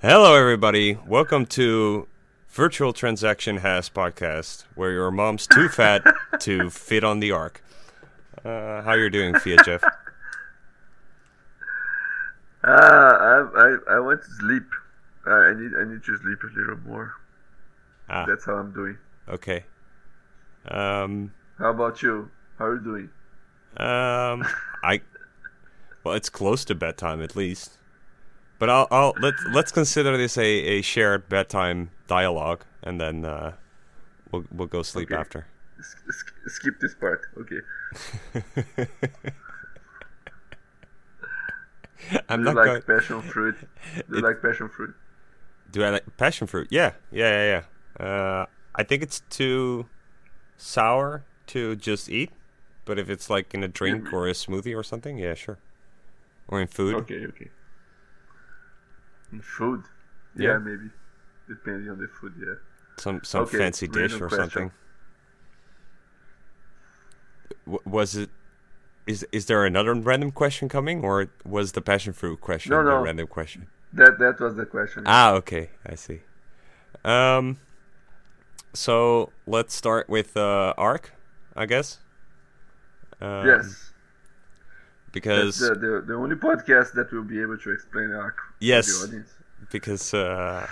Hello, everybody. Welcome to Virtual Transaction Has podcast, where your mom's too fat to fit on the ark. Uh, how you doing, fiatjaf? Uh, I, I I went to sleep. Uh, I need I need to sleep a little more. Ah, That's how I'm doing. okay. Um, How about you? How are you doing? um, I. Well, it's close to bedtime at least, but I'll, I'll let's let's consider this a, a shared bedtime dialogue, and then uh, we'll we'll go sleep Okay. after. S- skip this part. Okay. I'm Do you not like going. passion fruit? Do you It- like passion fruit? Do I like passion fruit? Yeah, yeah, yeah, yeah. Uh, I think it's too sour to just eat, but if it's like in a drink or a smoothie or something, yeah, sure. Or in food. Okay, okay. Food? Yeah. Yeah, maybe. Depending on the food, yeah. some some Okay, fancy dish or question. something. W- was it? Is is there another random question coming, or was the passion fruit question No, the no. random question? That that was the question. Ah, okay, I see. Um, so let's start with uh, Ark, I guess. Um, yes. Because the, the, the only podcast that will be able to explain Ark to Yes. the audience. because uh,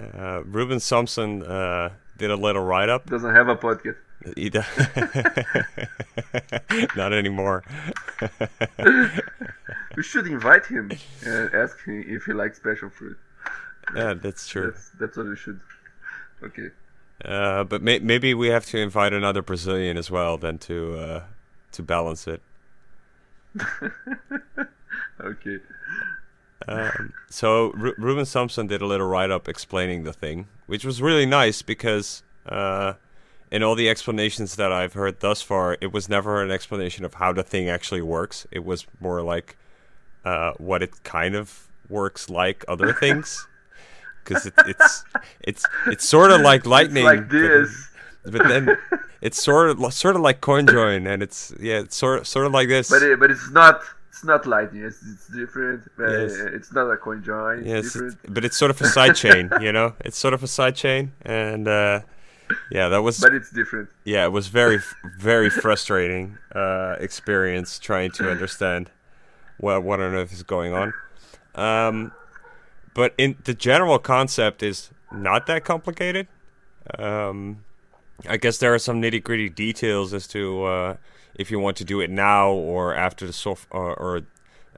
uh, Ruben Somsen uh, did a little write up. Doesn't have a podcast. He does not anymore. We should invite him and ask him if he likes passion fruit. yeah, that's true. That's that's what we should. Okay. Uh, but may- maybe we have to invite another Brazilian as well, then to uh, to balance it. Okay. Um, so Ru- Ruben Somsen did a little write up explaining the thing, which was really nice because uh, in all the explanations that I've heard thus far, it was never an explanation of how the thing actually works. It was more like uh, what it kind of works like other things. Because it, it's it's it's sort of like lightning, It's like this. But, then it's sort of sort of like CoinJoin, and it's yeah, it's sort sort of like this. But it, but it's not it's not lightning. It's it's different. Yes. It's not a coin join. It's Yes, it's, different. but it's sort of a side chain, you know. It's sort of a side chain, and uh, yeah, that was But it's different. yeah, it was very very frustrating uh, experience trying to understand what what on earth is going on. Um, but in the general concept is not that complicated. Um, I guess there are some nitty gritty details as to uh, if you want to do it now or after the soft or, or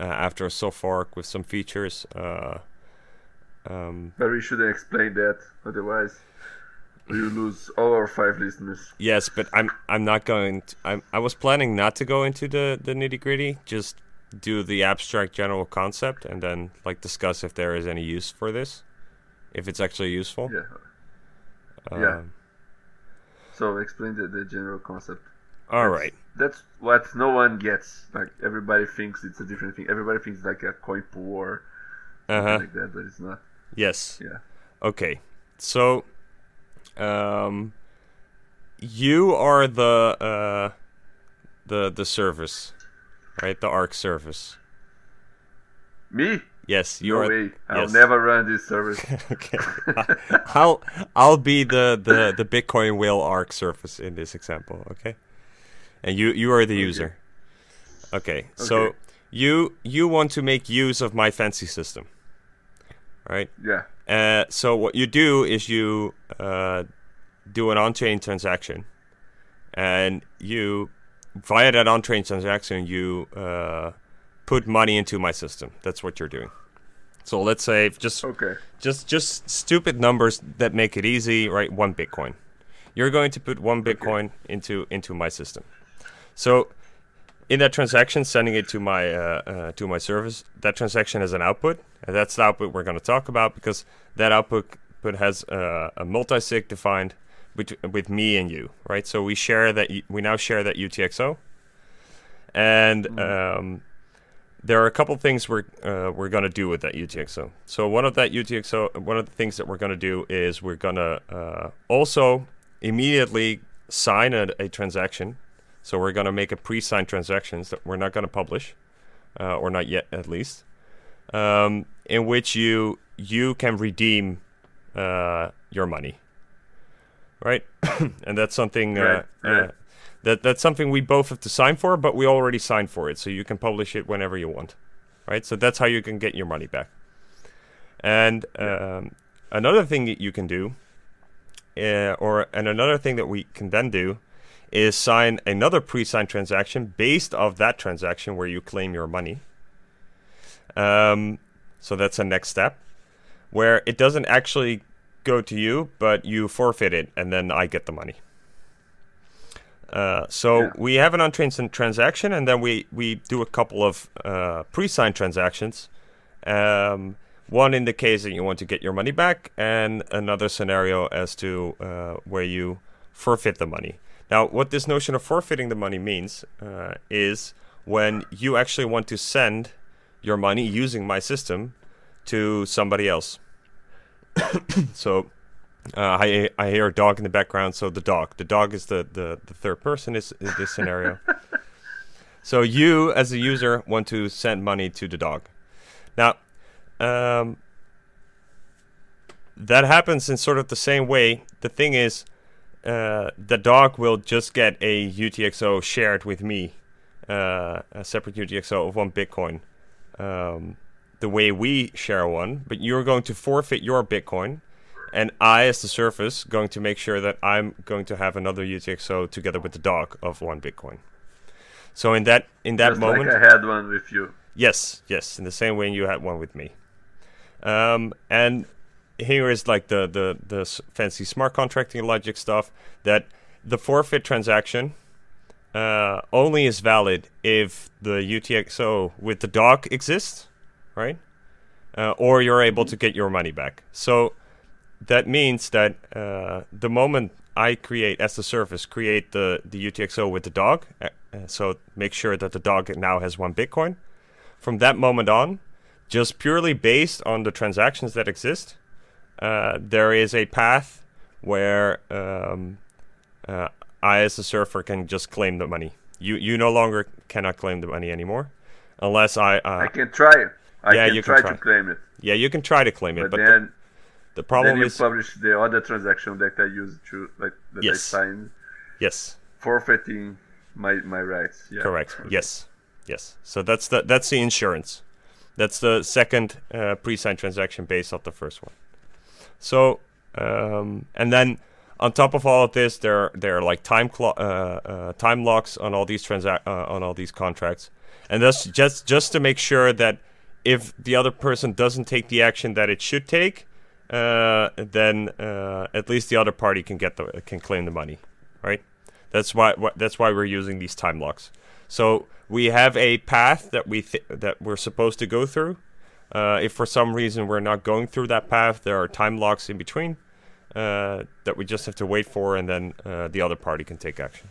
uh, after a soft fork with some features. Uh, um, But we shouldn't explain that. Otherwise, we lose all our five listeners. Yes, but I'm I'm not going. To, I'm I was planning not to go into the the nitty gritty. Just do the abstract general concept and then like discuss if there is any use for this, if it's actually useful. Yeah. Um, Yeah. So explain the, the general concept. All That's- right. That's what no one gets. Like everybody thinks it's a different thing. Everybody thinks like a coin pool or Uh something huh. like that, but it's not. Yes. Yeah. Okay. So, um, you are the uh, the the service, right? The Ark service. Me? Yes, you no are. way. I'll yes. never run this service. okay. I'll I'll be the, the, the Bitcoin whale Ark surface in this example, okay? And you you are the user. Okay. So Okay. you you want to make use of my fancy system. Right? yeah. Uh, so what you do is you uh, do an on-chain transaction, and you via that on-chain transaction you uh, put money into my system. That's what you're doing. So let's say just Okay. just just stupid numbers that make it easy, right? One Bitcoin. You're going to put one Bitcoin into into my system. So in that transaction, sending it to my uh, uh, to my service, that transaction has an output, and that's the output we're going to talk about because that output put has uh, a multi-sig defined with with me and you, right? So we share that we now share that UTXO, and um, there are a couple things we're uh, we're gonna do with that UTXO. So one of that UTXO, one of the things that we're gonna do is we're gonna uh, also immediately sign a, a transaction. So we're gonna make a pre-signed transactions that we're not gonna publish, uh, or not yet at least, um, in which you you can redeem uh, your money, right? and that's something uh, Right, right. That that's something we both have to sign for, but we already signed for it, so you can publish it whenever you want, right? So that's how you can get your money back. And um, another thing that you can do, uh, or and another thing that we can then do, is sign another pre-signed transaction based off that transaction where you claim your money. Um, so that's a next step, where it doesn't actually go to you, but you forfeit it, and then I get the money. Uh, so Yeah. we have an on-chain transaction, and then we, we do a couple of uh, pre-signed transactions. Um, one in the case that you want to get your money back, and another scenario as to uh, where you forfeit the money. Now, what this notion of forfeiting the money means uh, is when you actually want to send your money using my system to somebody else. so uh, I I hear a dog in the background. So the dog, the dog is the the, the third person is, is this scenario. so you as a user want to send money to the dog. Now, um, that happens in sort of the same way. The thing is, uh, the dog will just get a UTXO shared with me, uh, a separate UTXO of one Bitcoin, um, the way we share one. But you're going to forfeit your Bitcoin, and I, as the surface, going to make sure that I'm going to have another UTXO together with the dog of one Bitcoin. So in that in that Just moment, like I had one with you. Yes, yes, in the same way you had one with me. Um, and here is like the, the, the fancy smart contracting logic stuff that the forfeit transaction uh, only is valid if the UTXO with the dog exists, right? Uh, or you're able to get your money back. So that means that uh, the moment I create, as the service, create the, the UTXO with the dog, uh, uh, so make sure that the dog now has one Bitcoin from that moment on, just purely based on the transactions that exist, uh, there is a path where um, uh, I, as a surfer, can just claim the money. You you no longer cannot claim the money anymore, unless I. Uh, I can try it. I Yeah, can you can try, try. to claim it. yeah, you can try to claim it, But, but then, the then problem you is publish the other transaction that I used to like that Yes. I signed, yes, forfeiting my my rights. Yeah. correct. Yes, yes. So that's the that's the insurance. That's the second uh, pre-signed transaction based off the first one. So um, and then on top of all of this, there there are like time clo- uh, uh, time locks on all these transac- uh, on all these contracts, and that's just just to make sure that if the other person doesn't take the action that it should take, uh, then uh, at least the other party can get the can claim the money, right? That's why wh- that's why we're using these time locks. So we have a path that we th- that we're supposed to go through. Uh, if for some reason we're not going through that path, there are time locks in between uh, that we just have to wait for, and then uh, the other party can take action.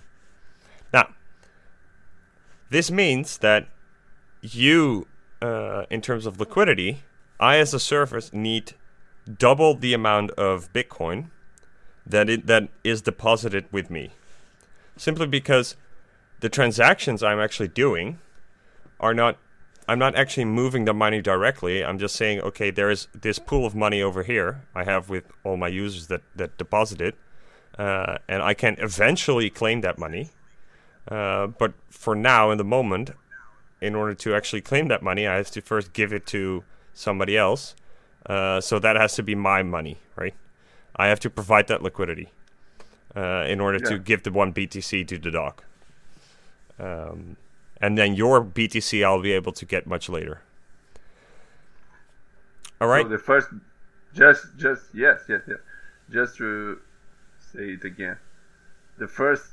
Now, this means that you, in terms of liquidity, I as a service need double the amount of Bitcoin that it that is deposited with me, simply because the transactions I'm actually doing are not I'm not actually moving the money directly. I'm just saying, okay, there is this pool of money over here I have with all my users that that deposit it, uh, and I can eventually claim that money. Uh, but for now, in the moment, in order to actually claim that money, I have to first give it to somebody else. Uh, so that has to be my money, right? I have to provide that liquidity uh, in order to give the one BTC to the dog. Um, and then your BTC I'll be able to get much later. All right. So the first, just just yes yes yes, just to say it again, the first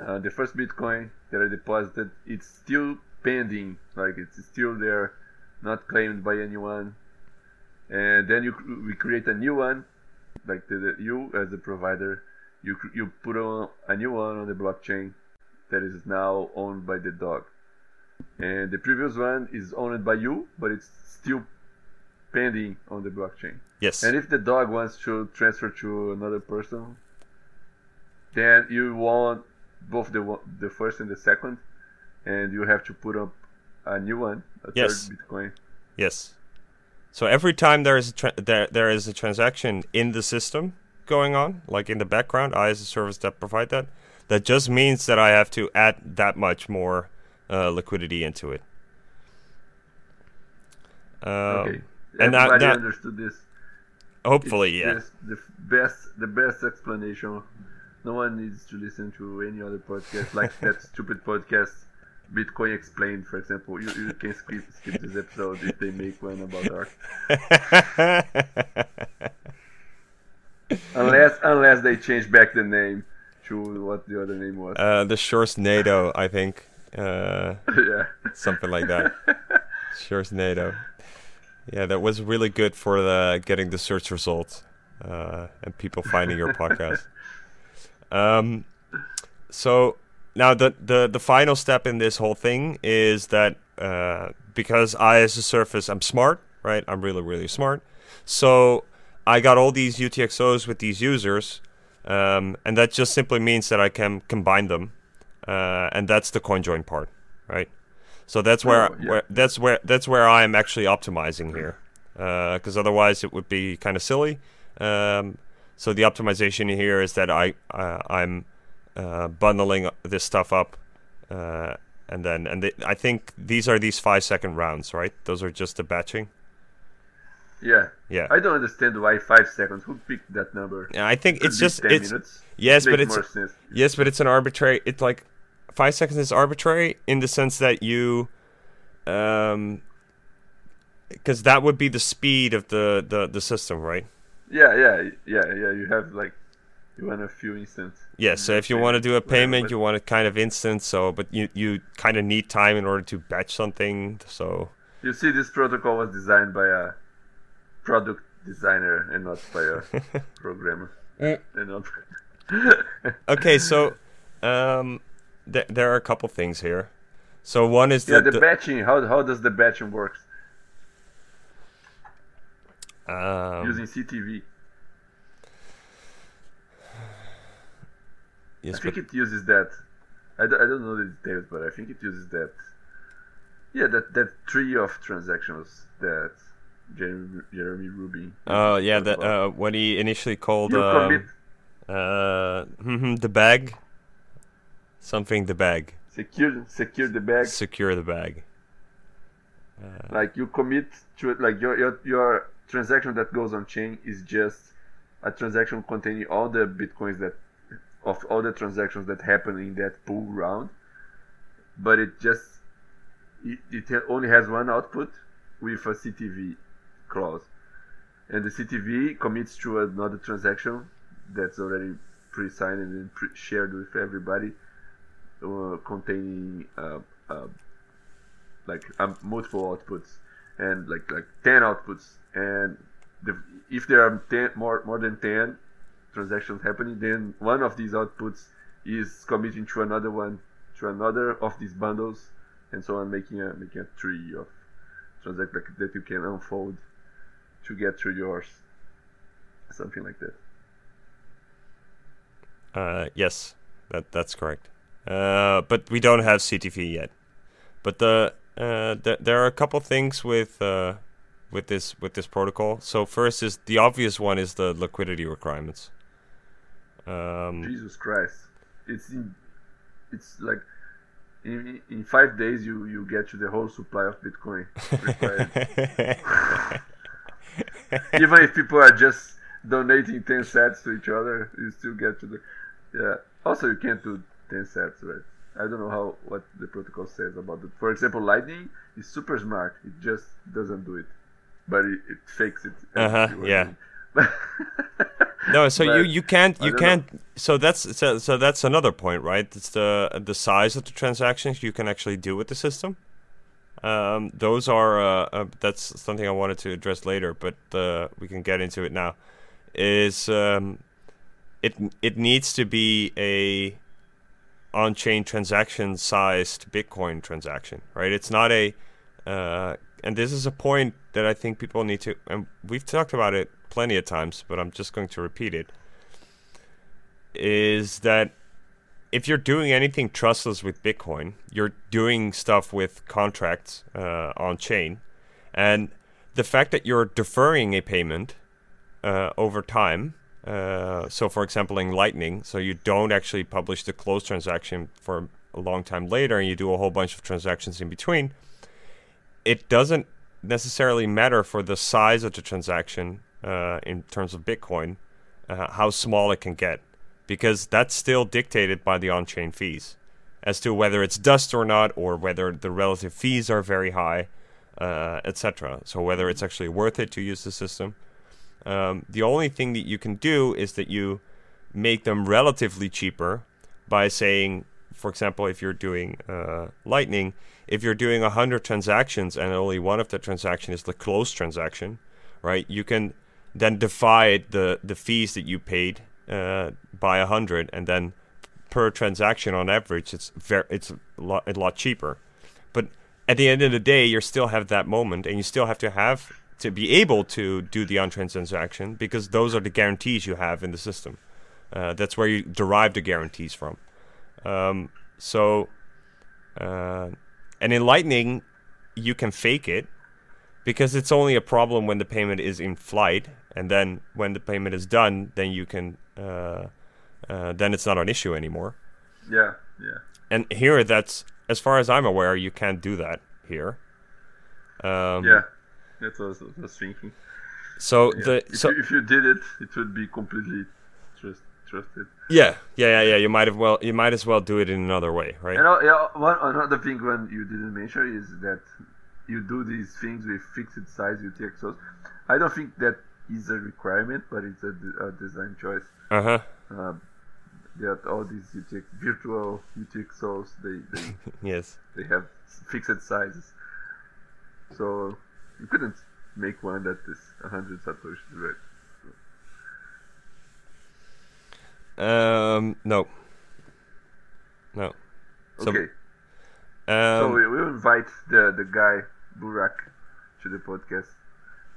uh, the first Bitcoin that I deposited, it's still pending, like it's still there, not claimed by anyone. And then you we create a new one, like the, the you as the provider, you you put on a new one on the blockchain that is now owned by the dog. And the previous one is owned by you, but it's still pending on the blockchain. yes. And if the dog wants to transfer to another person, then you want both the the first and the second, and you have to put up a new one, a Yes. third Bitcoin. Yes. So every time there is a tra- there there is a transaction in the system going on, like in the background, I as a service that provide that, that just means that I have to add that much more uh, liquidity into it. Um, okay. and that- Everybody that- understood this. Hopefully, It's yeah. the best, the best explanation. No one needs to listen to any other podcast like that stupid podcast. Bitcoin explained, for example. You, you can skip skip this episode if they make one about Ark. Unless unless they change back the name to what the other name was. uh, the Sjorsnado, I think, uh, yeah. something like that. Sjorsnado. Yeah, that was really good for the getting the search results uh, and people finding your podcast. Um, so now the, the the final step in this whole thing is that uh, because I as a surface I'm smart, right? I'm really really smart. So I got all these UTXOs with these users, um, and that just simply means that I can combine them, uh, and that's the CoinJoin part, right? So that's where, Oh, yeah. where that's where that's where I'm actually optimizing here, because otherwise it would be kind of silly. Um, so the optimization here is that I uh, I'm uh, bundling this stuff up, uh, and then and I think these are these five second rounds, right? Those are just the batching. Yeah. Yeah. I don't understand why five seconds. Who picked that number? Yeah, I think it's just 10 it's minutes. yes, but it's sense. yes, but it's an arbitrary. It's like five seconds is arbitrary in the sense that you, um, because that would be the speed of the the the system, right? Yeah, yeah, yeah, yeah. You have like you want a few instants. Yeah. So if you want to do a payment, but- you want it kind of instant. So, but you you kind of need time in order to batch something. So You see, this protocol was designed by a product designer and not by a programmer. Not okay, so um, th- there are a couple things here. So one is yeah, the, the batching. How how does the batching work um, using CTV? Yes, I think it uses that. I don't, I don't know the details, but I think it uses that. Yeah, that that tree of transactions that Jeremy, Jeremy Rubin. Oh yeah, that uh, what he initially called um, commit uh, mhm, the bag, something the bag, secure secure the bag. secure the bag. like you commit to it like your, your your transaction that goes on chain is just a transaction containing all the bitcoins that of all the transactions that happen in that pool round. But it just it, it only has one output with a ctv clause. And the ctv commits to another transaction that's already pre-signed and pre- shared with everybody uh, containing uh, uh, like um, multiple outputs and like like 10 outputs. And the, if there are 10 more more than 10 transactions happening then one of these outputs is committing to another one to another of these bundles and so on making a making a tree of transactions that you can unfold to get to yours something like that Uh, yes, that that's correct. Uh, but we don't have CTV yet. But the uh, th- there are a couple things with uh, with this with this protocol. So first is the obvious one is the liquidity requirements. Um, jesus christ. It's in, it's like in, in five days you you get to the whole supply of bitcoin. Even if people are just donating 10 sats to each other you still get to the yeah. Also you can't do 10 sats right? I don't know how what the protocol says about it for example lightning is super smart. It just doesn't do it. But it, it fakes it. Uh-huh, yeah. no, so you you can't you don't know. can't. So that's so, so that's another point, right? It's the the size of the transactions you can actually do with the system. Um, those are uh, uh, that's something I wanted to address later, but uh, we can get into it now. Is um, it it needs to be a on-chain transaction sized Bitcoin transaction, right? It's not a uh, and this is a point that I think people need to and we've talked about it plenty of times, but I'm just going to repeat it. Is that if you're doing anything trustless with Bitcoin, you're doing stuff with contracts uh, on chain, and the fact that you're deferring a payment uh, over time. Uh, so, for example, in Lightning, so you don't actually publish the closed transaction for a long time later, and you do a whole bunch of transactions in between. It doesn't necessarily matter for the size of the transaction uh, in terms of Bitcoin, uh, how small it can get, because that's still dictated by the on-chain fees, as to whether it's dust or not, or whether the relative fees are very high, uh, etc. So whether it's actually worth it to use the system. Um, the only thing that you can do is that you make them relatively cheaper by saying, for example, if you're doing uh, Lightning, if you're doing 100 transactions and only one of the transaction is the closed transaction, right? You can then divide the, the fees that you paid uh, by 100 and then per transaction on average it's very it's a lot, a lot cheaper. But at the end of the day, you still have that moment and you still have to have to be able to do the on-chain transaction because those are the guarantees you have in the system. Uh, that's where you derive the guarantees from. Um, so, uh, and in Lightning, you can fake it because it's only a problem when the payment is in flight, and then when the payment is done, then you can, uh, uh then it's not an issue anymore. Yeah, yeah. And here, that's as far as I'm aware, you can't do that here. Um, yeah, that's what I was thinking. So yeah. the if so you, if you did it, it would be completely trust, trusted. Yeah, yeah, yeah, yeah. You might have well, you might as well do it in another way, right? And uh, yeah, one another thing when you didn't mention is that you do these things with fixed size UTXOs. I don't think that is a requirement, but it's a, a design choice. Uh-huh. Um, that all these UTX, virtual UTXOs, they, they yes, they have fixed sizes. So you couldn't make one that is 100 satoshis, right? Um, no. No. So, okay. Um, so we will invite the the guy Burak to the podcast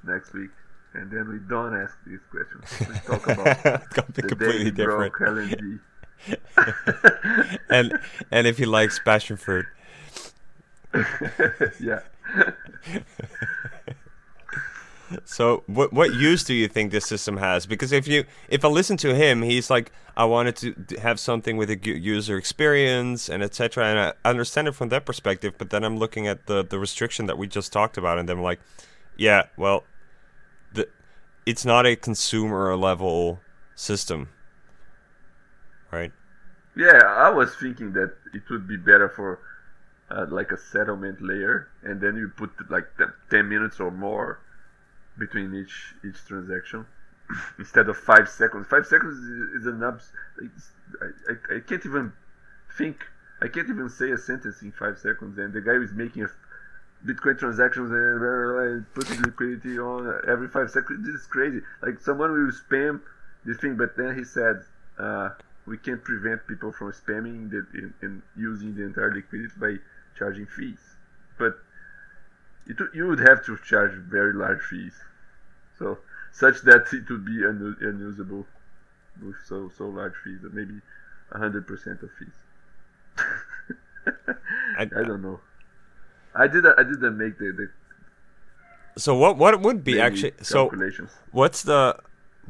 next week, and then we don't ask these questions. We talk about the completely different. LND. and and if he likes passion fruit. yeah. So what what use do you think this system has? Because if you if I listen to him, he's like, I wanted to have something with a user experience and etc. And I understand it from that perspective, but then I'm looking at the the restriction that we just talked about, and then I'm like, yeah, well, the it's not a consumer level system, right? Yeah, I was thinking that it would be better for uh, like a settlement layer, and then you put like ten minutes or more between each each transaction instead of five seconds. Five seconds is, is an abs. I, I, I can't even think. I can't even say a sentence in five seconds, and the guy is making a Bitcoin transactions and putting liquidity on every five seconds. This is crazy. Like someone will spam this thing, but then he said, uh, "We can't prevent people from spamming the, in, in using the entire liquidity by charging fees." But it, you would have to charge very large fees, so such that it would be un- unusable. With so so large fees, maybe hundred percent of fees. I, I don't know. I did I didn't make the, the so what what would be actually so what's the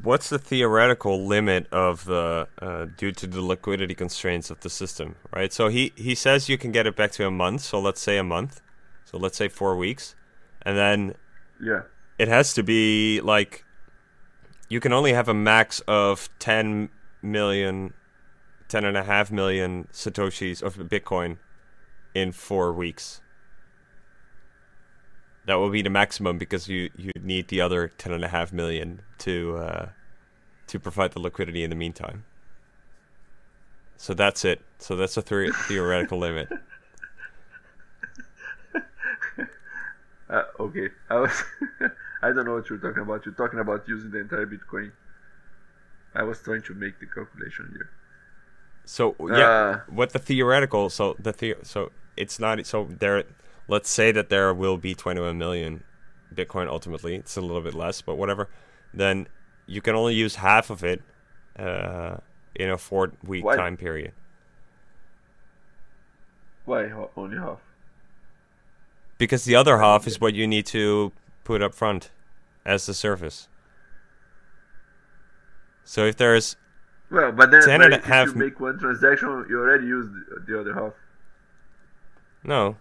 what's the theoretical limit of the uh, due to the liquidity constraints of the system right? So he he says you can get it back to a month so let's say a month so let's say four weeks, and then yeah, it has to be like you can only have a max of 10 million, 10 and a half million satoshis of Bitcoin in four weeks. That will be the maximum because you, you need the other 10 and a half million to uh, to provide the liquidity in the meantime. So that's it. So that's a theoretical limit. Uh, okay, I was. I don't know what you're talking about. You're talking about using the entire Bitcoin. I was trying to make the calculation here. So yeah, uh, what the theoretical? So the, the so it's not so there. Let's say that there will be 21 million Bitcoin ultimately. It's a little bit less, but whatever. Then you can only use half of it uh, in a four week time period. Why only half? Because the other half is what you need to put up front as the surface. So if there's Well, but then Ten and a if half you make one transaction, you already used the, the other half. no,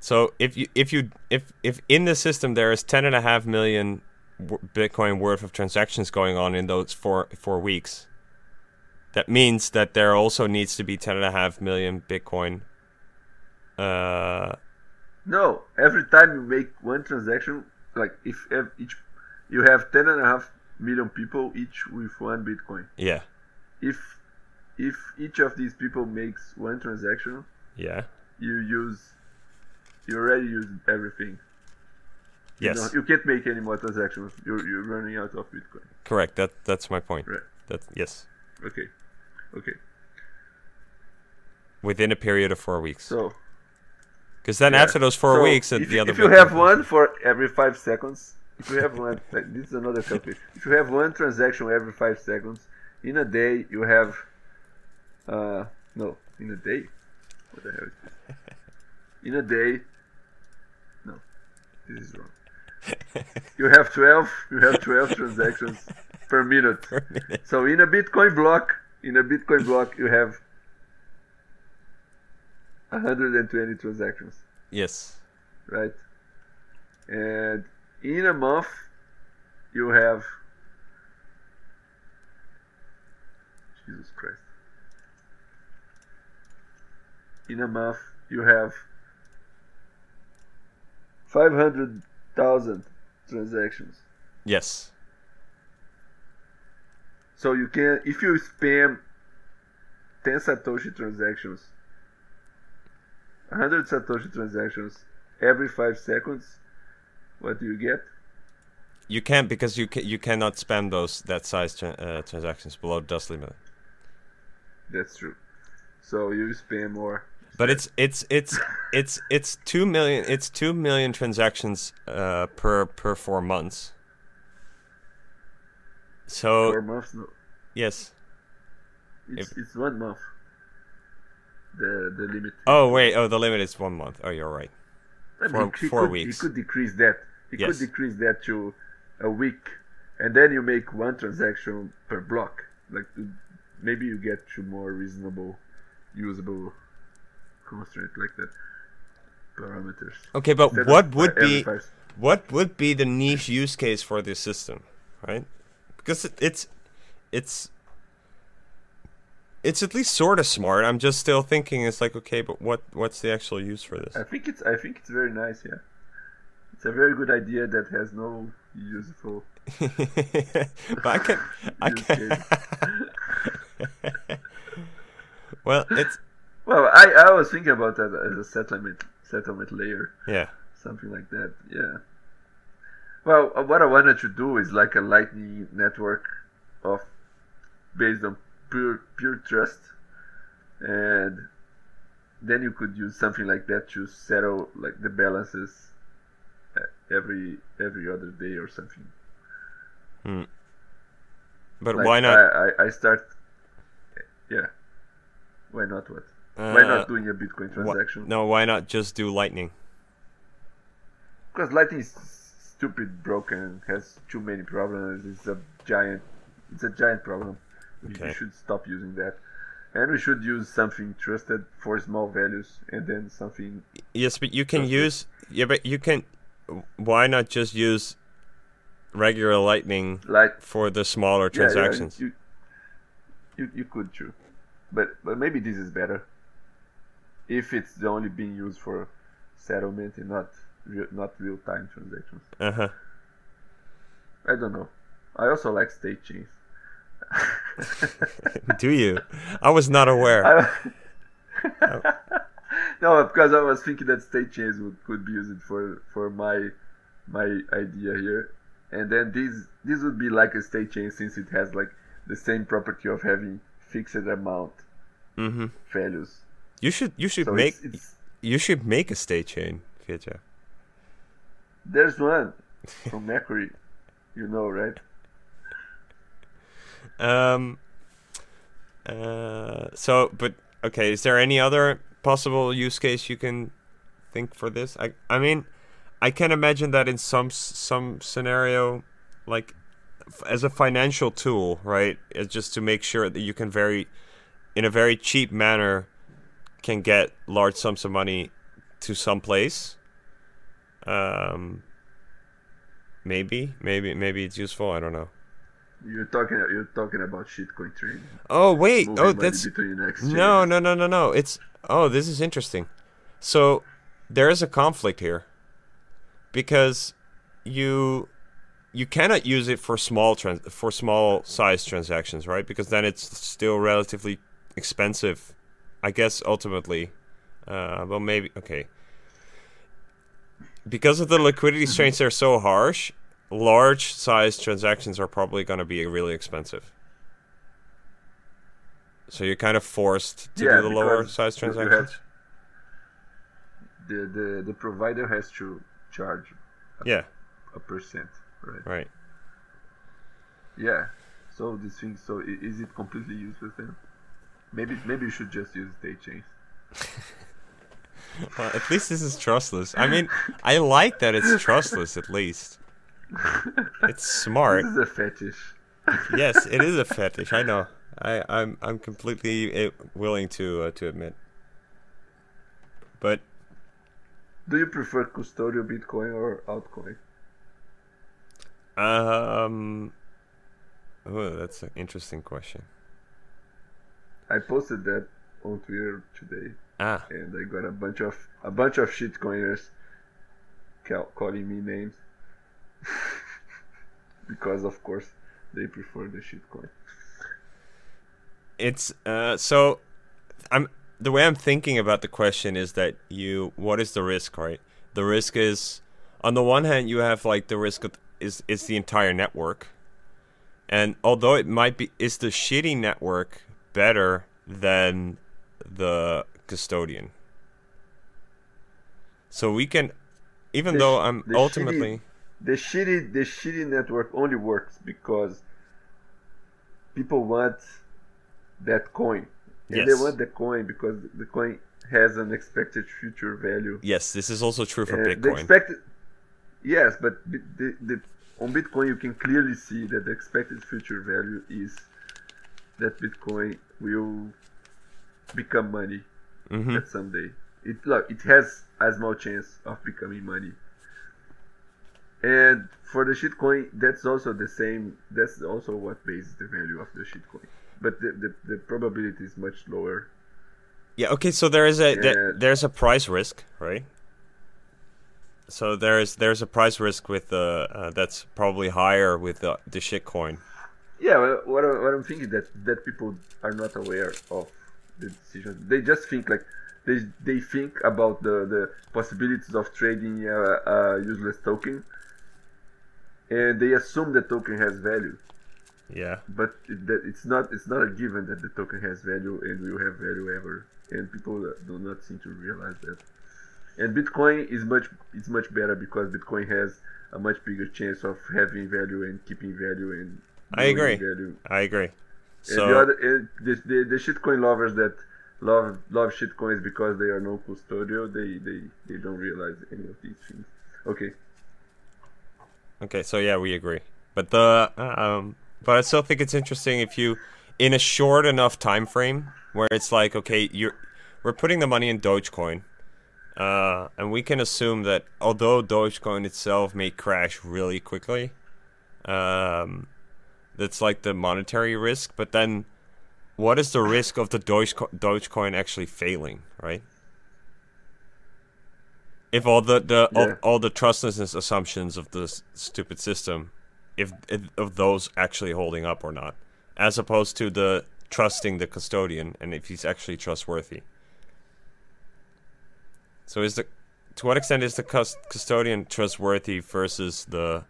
so if you if you if if in the system there is ten and a half million Bitcoin worth of transactions going on in those four four weeks, that means that there also needs to be ten and a half million Bitcoin. Uh, No, every time you make one transaction, like if each you have ten and a half million people each with one Bitcoin. yeah, If if each of these people makes one transaction, yeah, you use you already used everything. You, yes, know, you can't make any more transactions. You're you're running out of Bitcoin. correct. That that's my point. Right. That yes, Okay. Okay. within a period of four weeks. So Because then yeah. after those four So weeks, if, the you- other. if you have comes one for every five seconds, if you have one, like, this is another calculation. If you have one transaction every five seconds, in a day you have, uh, no, in a day, what the hell is this? In a day, no, this is wrong. You have twelve. You have twelve transactions per minute. per minute. So in a Bitcoin block, in a Bitcoin block, you have 120 transactions Yes. right? And in a month, you have Jesus Christ. In a month, you have 500,000 transactions. Yes. So you can, if you spam 10 Satoshi transactions, 100 Satoshi transactions every 5 seconds, what do you get? You can't because you ca- you cannot spam those that size tra- uh, transactions below dust limit. That's true. So you spam more. But it's it's it's it's it's two million it's two million transactions uh, per per four months. So Four months? No, yes. it's, it's one month. The the limit. Oh wait. Oh, the limit is one month. Oh, you're right. I mean, four- he four could, weeks. He could decrease that. He Yes. could decrease that to a week, and then you make one transaction per block. Like maybe you get to more reasonable, usable constraint like that parameters. Okay, but Instead what would be what would be the niche use case for this system, right? Because it, it's it's it's at least sort of smart. I'm just still thinking it's like okay, but what what's the actual use for this? I think it's I think it's very nice. Yeah, it's a very good idea that has no useful. but I can I can. well, it's Well, I, I was thinking about that as a settlement settlement layer, yeah. something like that. Yeah. Well, what I wanted to do is like a Lightning network of based on pure pure trust, and then you could use something like that to settle like the balances uh, every every other day or something. But Like, why not? I, I, I start. Yeah. Why not? What? Why uh, not doing a Bitcoin transaction? no, why not just do Lightning? Because Lightning is stupid, broken, has too many problems. It's a giant, it's a giant problem. We- Okay. We should stop using that, and we should use something trusted for small values, and then something. Yes, but you can Okay. use yeah, but you can. Why not just use regular Lightning Like for the smaller yeah, yeah, transactions? you, you, you could too, but but maybe this is better. If it's only being used for settlement and not real, not real time transactions. Uh huh. I don't know. I also like state chains. Do you? I was not aware. I- no, because I was thinking that state chains would, could be used for for my my idea here, and then this this would be like a state chain since it has like the same property of having fixed amount hmm values. You should you should So make it's, it's you should make a state chain, fiatjaf. there's one from Mercury, you know, right? Um. Uh. So, but okay. Is there any other possible use case you can think for this? I. I mean, I can imagine that in some some scenario, like as a financial tool, right? It's just to make sure that you can very, in a very cheap manner, can get large sums of money to some place. Um, maybe, maybe, maybe it's useful. I don't know. You're talking. You're talking about shitcoin trading. Oh wait. Moving Oh, that's no, no, no, no, no. It's oh, this is interesting. So there is a conflict here because you you cannot use it for small trans- for small size transactions, right? Because then it's still relatively expensive. I guess ultimately, uh, well, maybe okay. Because of the liquidity strains they're so harsh, large size transactions are probably going to be really expensive. So you're kind of forced to Yeah, do the lower size you have- transactions. The, the the provider has to charge Yeah, a percent, right? right. Yeah. So this thing. So is it completely useless then? Maybe maybe you should just use state chains. Well, at least this is trustless. I mean, I like that it's trustless. At least it's smart. This is a fetish. Yes, it is a fetish. I know. I, I'm I'm completely uh, willing to uh, to admit. But Do you prefer custodial Bitcoin or altcoin? um, oh, that's an interesting question. I posted that on Twitter today, Ah, and I got a bunch of a bunch of shitcoiners cal- calling me names because, of course, they prefer the shitcoin. it's uh so i'm the way i'm thinking about the question is that you what is the risk right? The risk is on the one hand you have like the risk of is is the entire network. And although it might be is the shitty network better than the custodian? So we can even The though i'm the shitty- ultimately The shitty the shitty network only works because people want that coin. And Yes. they want the coin because the coin has an expected future value. yes this is also true for The bitcoin expected, yes, but the, the, on Bitcoin you can clearly see that the expected future value is that Bitcoin will become money hmm at some day. It look, it has a small chance of becoming money. And for the shitcoin, that's also the same. That's also what bases the value of the shitcoin. But the, the, the probability is much lower. Yeah. Okay. So there is a there- Yeah. there's a price risk, right? So there's there's a price risk with the uh, that's probably higher with the the shitcoin. Yeah, well, what, I- what I'm thinking that that people are not aware of the decision. They just think like they they think about the the possibilities of trading a, a useless token, and they assume the token has value. Yeah. but it, that it's not it's not a given that the token has value and will have value ever and people do not seem to realize that and bitcoin is much it's much better because bitcoin has a much bigger chance of having value and keeping value and I agree. value I agree. and the So other and the, the, the shitcoin lovers that love love shitcoins because they are non custodial they, they they don't realize any of these things okay okay. So yeah, we agree. But the um, but I still think it's interesting if you in a short enough time frame where it's like okay, you're we're putting the money in Dogecoin. Uh, and we can assume that although Dogecoin itself may crash really quickly, um, that's like the monetary risk. But then, what is the risk of the Dogeco- Dogecoin actually failing, right? If all the, the all, Yeah. all the trustlessness assumptions of this stupid system, if, if of those actually holding up or not, as opposed to the trusting the custodian and if he's actually trustworthy. So is the to what extent is the cust- custodian trustworthy versus the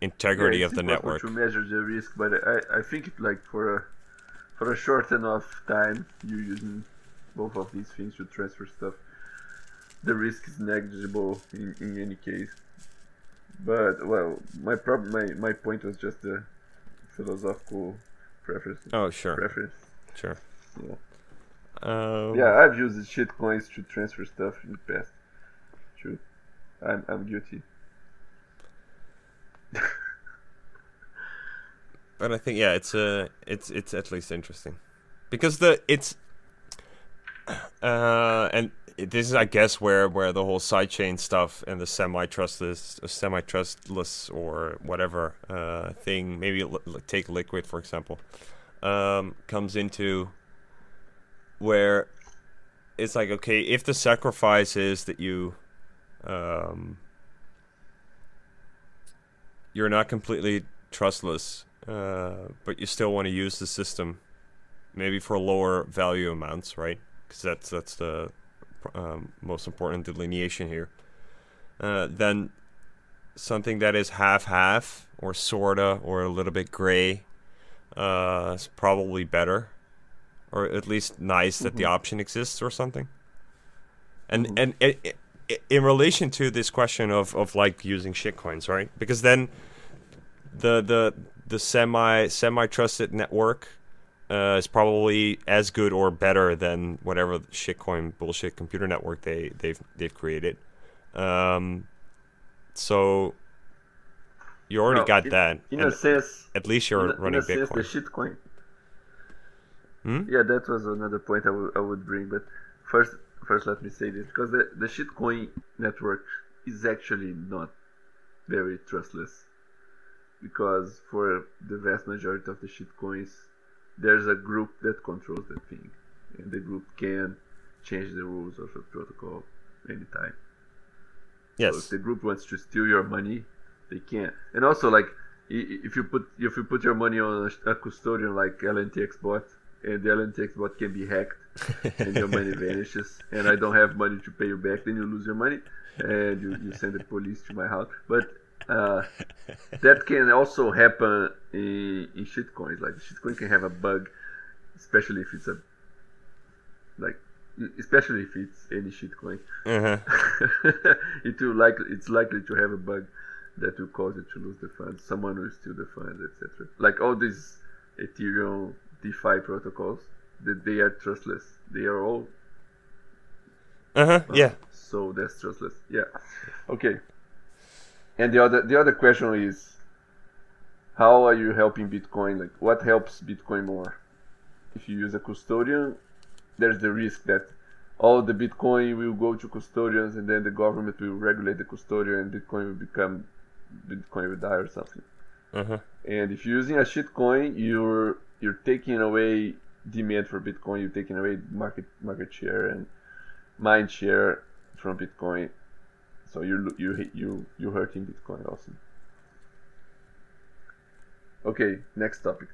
integrity Yeah, of the network? to measure the risk, but I, I think it like for a for a short enough time you're using both of these things to transfer stuff. The risk is negligible in, in any case. But well, my problem, my, my point was just a philosophical preference. Oh, sure, Preference. sure. Yeah. Um, Yeah, I've used shit coins to transfer stuff in the past. True. I'm I'm guilty. but I think yeah, it's uh, it's it's at least interesting because the it's uh, and this is I guess where where the whole sidechain stuff and the semi trustless semi trustless or whatever uh, thing maybe li- take liquid for example um, comes into where it's like okay if the sacrifice is that you um, you're not completely trustless uh, but you still want to use the system maybe for lower value amounts right? Because that's that's the um, most important delineation here. Uh, then something that is half half or sorta or a little bit gray uh, is probably better, or at least nice that mm-hmm. the option exists or something. And mm-hmm. and it, it, in relation to this question of, of like using shitcoins, right? Because then the the the semi semi trusted network uh, is probably as good or better than whatever shitcoin bullshit computer network they they've they've created. Um, so you already no, got that. In a sense, at least you're in, running in a Bitcoin. Sense, the shitcoin. Hmm? Yeah, that was another point I, w- I would bring. But first, first let me say this because the the shitcoin network is actually not very trustless because for the vast majority of the shitcoins there's a group that controls the thing, and the group can change the rules of a protocol anytime. Yes. So if the group wants to steal your money, they can. And also, like, if you put if you put your money on a, custodian like LNTX bot, and the LNTX bot can be hacked, and your money vanishes, and I don't have money to pay you back, then you lose your money, and you, you send the police to my house. But uh, that can also happen in, in shitcoins. Like shitcoin can have a bug, especially if it's a like especially if it's any shitcoin. Uh-huh. it will likely it's likely to have a bug that will cause it to lose the funds. Someone will steal the funds, etc. Like all these Ethereum DeFi protocols, that they are trustless. They are all. Uh huh. Yeah. So that's trustless. Yeah. Okay. And the other the other question is, how are you helping Bitcoin? Like, what helps Bitcoin more? If you use a custodian, there's the risk that all the Bitcoin will go to custodians, and then the government will regulate the custodian, and Bitcoin will become Bitcoin will die or something. Uh-huh. And if you're using a shitcoin, you're you're taking away demand for Bitcoin. You're taking away market market share and mind share from Bitcoin, so you you you you hurting Bitcoin also. Okay, next topic.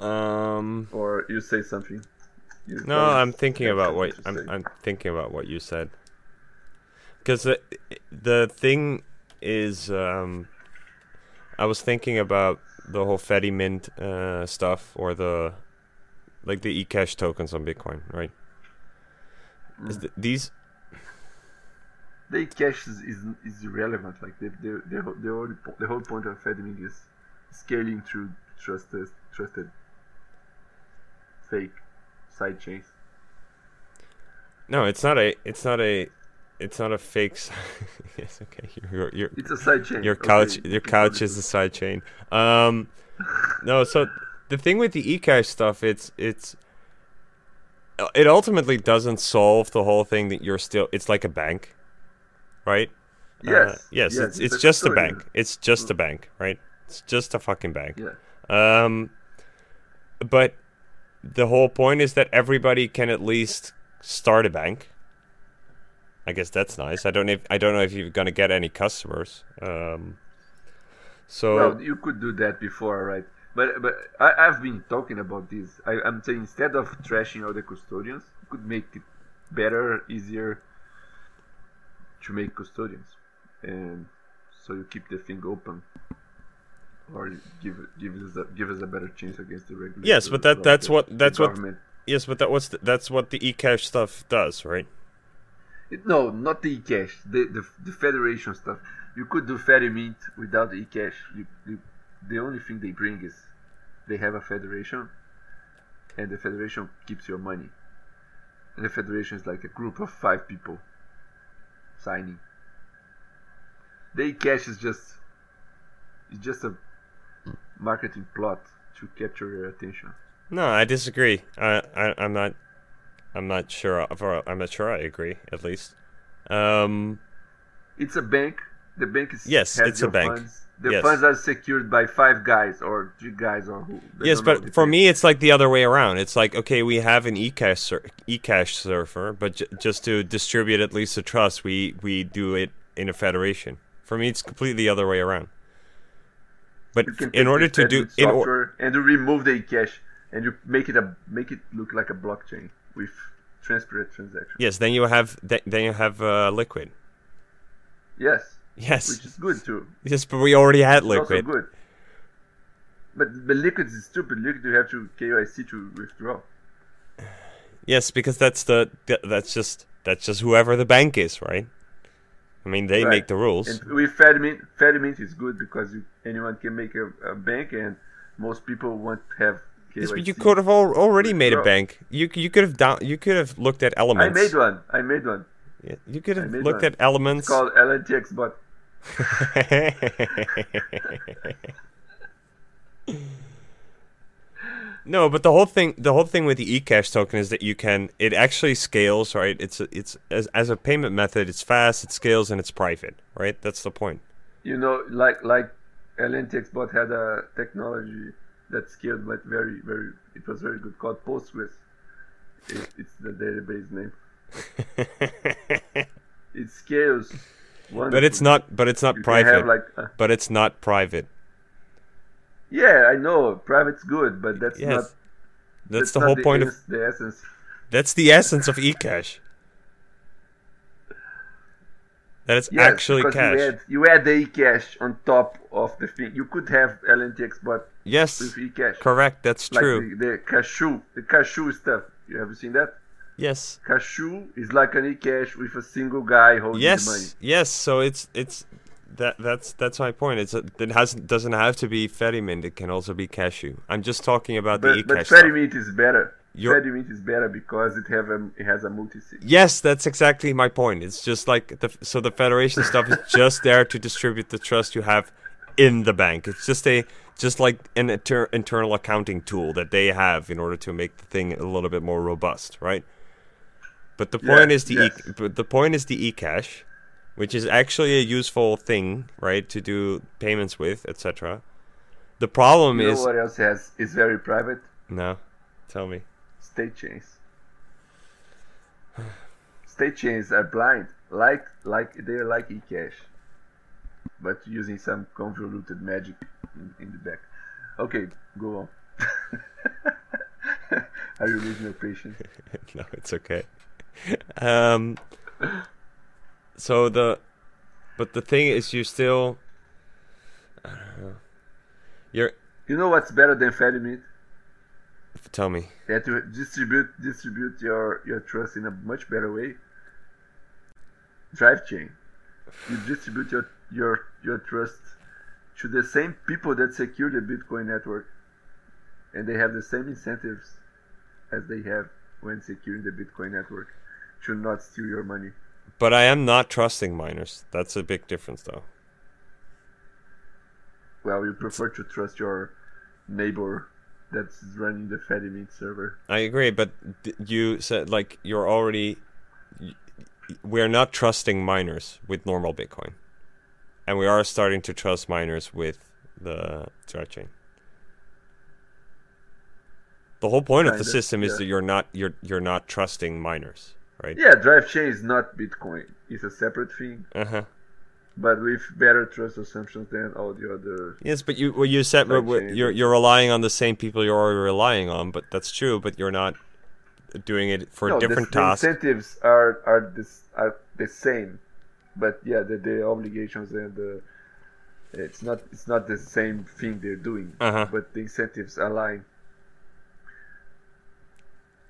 Um. Or you say something. You no, I'm thinking about what I'm. I'm thinking about what you said. Because the the thing is, um, I was thinking about the whole Fedimint uh, stuff or the like the eCash tokens on Bitcoin, right? The, these the cash is, is, is irrelevant. Like the the the, the, whole, the whole point of Fedimint is scaling through trusted trusted fake side chains. No, it's not a it's not a it's not a fake. Side. yes, okay. Your, your, it's a side chain. Your couch, okay. your couch is a side chain. Um, no, so the thing with the eCash stuff, it's it's it ultimately doesn't solve the whole thing that you're still. It's like a bank, right? Yes. Uh, yes, yes, it's it's, it's just a bank. It's just a mm. bank, right? It's just a fucking bank. Yeah. Um, but the whole point is that everybody can at least start a bank. I guess that's nice. I don't know if I don't know if you're gonna get any customers. Um, so well, you could do that before, right? But but I, have been talking about this. I, am saying instead of trashing all the custodians, you could make it better, easier to make custodians, and so you keep the thing open, or give give us a, give us a better chance against the regular. Yes, but that that's the, what that's what. Yes, but that was the, that's what the eCash stuff does, right? It, no, not the eCash. The, the the federation stuff. You could do Fedimint without the eCash. You, you the only thing they bring is they have a federation, and the federation keeps your money. and the federation is like a group of five people signing. The cash is just it's just a marketing plot to capture your attention. No, I disagree. I, I I'm not. I'm not sure. I'm not sure. I agree. At least. Um, it's a bank. The bank is yes, it's a bank. Funds. The yes. funds are secured by five guys or three guys or who. Yes, but for me, it's like the other way around. It's like okay, we have an eCash sur- eCash server, but j- just to distribute at least the trust, we we do it in a federation. For me, it's completely the other way around. But in order to do in or- and to remove the eCash and you make it a make it look like a blockchain with transparent transactions. Yes, then you have th- then you have uh, liquid. Yes. Yes. Which is good too. Yes, but we already had it's liquid. Also good. But but liquid is stupid. Liquid you have to KYC to withdraw. Yes, because that's the that's just that's just whoever the bank is, right? I mean, they right. make the rules. And with Fedimint, Fedimint is good because you, anyone can make a, a, bank, and most people want to have. KYC yes, but you could have al- already made a bank. You you could have down. You could have looked at elements. I made one. I made one. Yeah, you could have looked one. at elements. It's called LNTX bot. no, but the whole thing, the whole thing with the eCash token is that you can, it actually scales, right? It's it's as as a payment method, it's fast, it scales, and it's private, right? That's the point. You know, like like LNTX bot had a technology that scaled, but very very, it was very good, called Postgres. It, it's the database name. it scales. But it's not. But it's not you private. Like, uh, but it's not private. Yeah, I know. Private's good, but that's yes. not. That's, that's the not whole the point of. the essence. That's the essence of eCash. That it's yes, actually cash. You add, you add the eCash on top of the thing. You could have LNTX, but yes, with eCash. Correct. That's like true. The, the Cashu, the Cashu stuff. You have seen that? Yes. Cashu is like an eCash with a single guy holding yes. the money. Yes. So it's it's that that's that's my point. It's a, it has doesn't have to be Fedimint. It can also be Cashu. I'm just talking about but, the eCash. But. Fedimint is better. You're- Fedimint is better because it have a it has a multi. Yes, that's exactly my point. It's just like the so the federation stuff is just there to distribute the trust you have in the bank. It's just a just like an inter- internal accounting tool that they have in order to make the thing a little bit more robust, right? But the point Yeah, is the yes. e- but the point is the eCash, which is actually a useful thing, right, to do payments with, etc. The problem You know is what else has is very private? no, tell me. State chains. State chains are blind, like like they're like eCash, but using some convoluted magic in, in the back. Okay, go on. are you losing your patience? no, it's okay. Um, so the, but the thing is, you still, I don't know. You're You know what's better than Fedimint? tell me. That you distribute distribute your your trust in a much better way. Drive chain. You distribute your your your trust to the same people that secure the Bitcoin network, and they have the same incentives as they have when securing the Bitcoin network to not steal your money. But I am not trusting miners. That's a big difference, though. Well, you prefer to trust your neighbor that's running the Fedimint server. I agree, but you said like you're already. We're not trusting miners with normal Bitcoin, and we are starting to trust miners with the chain. The whole point of the system is that you're not you're you're not trusting miners, right? Yeah, Drive chain is not Bitcoin. It's a separate thing. Uh huh. but with better trust assumptions than all the other. Yes, but you well, you said Side well, chain. you're you're relying on the same people you're already relying on, but that's true. But you're not doing it for no, different the, tasks. The incentives are are this are the same, but yeah, the, the obligations and the it's not it's not the same thing they're doing, Uh-huh. but the incentives align.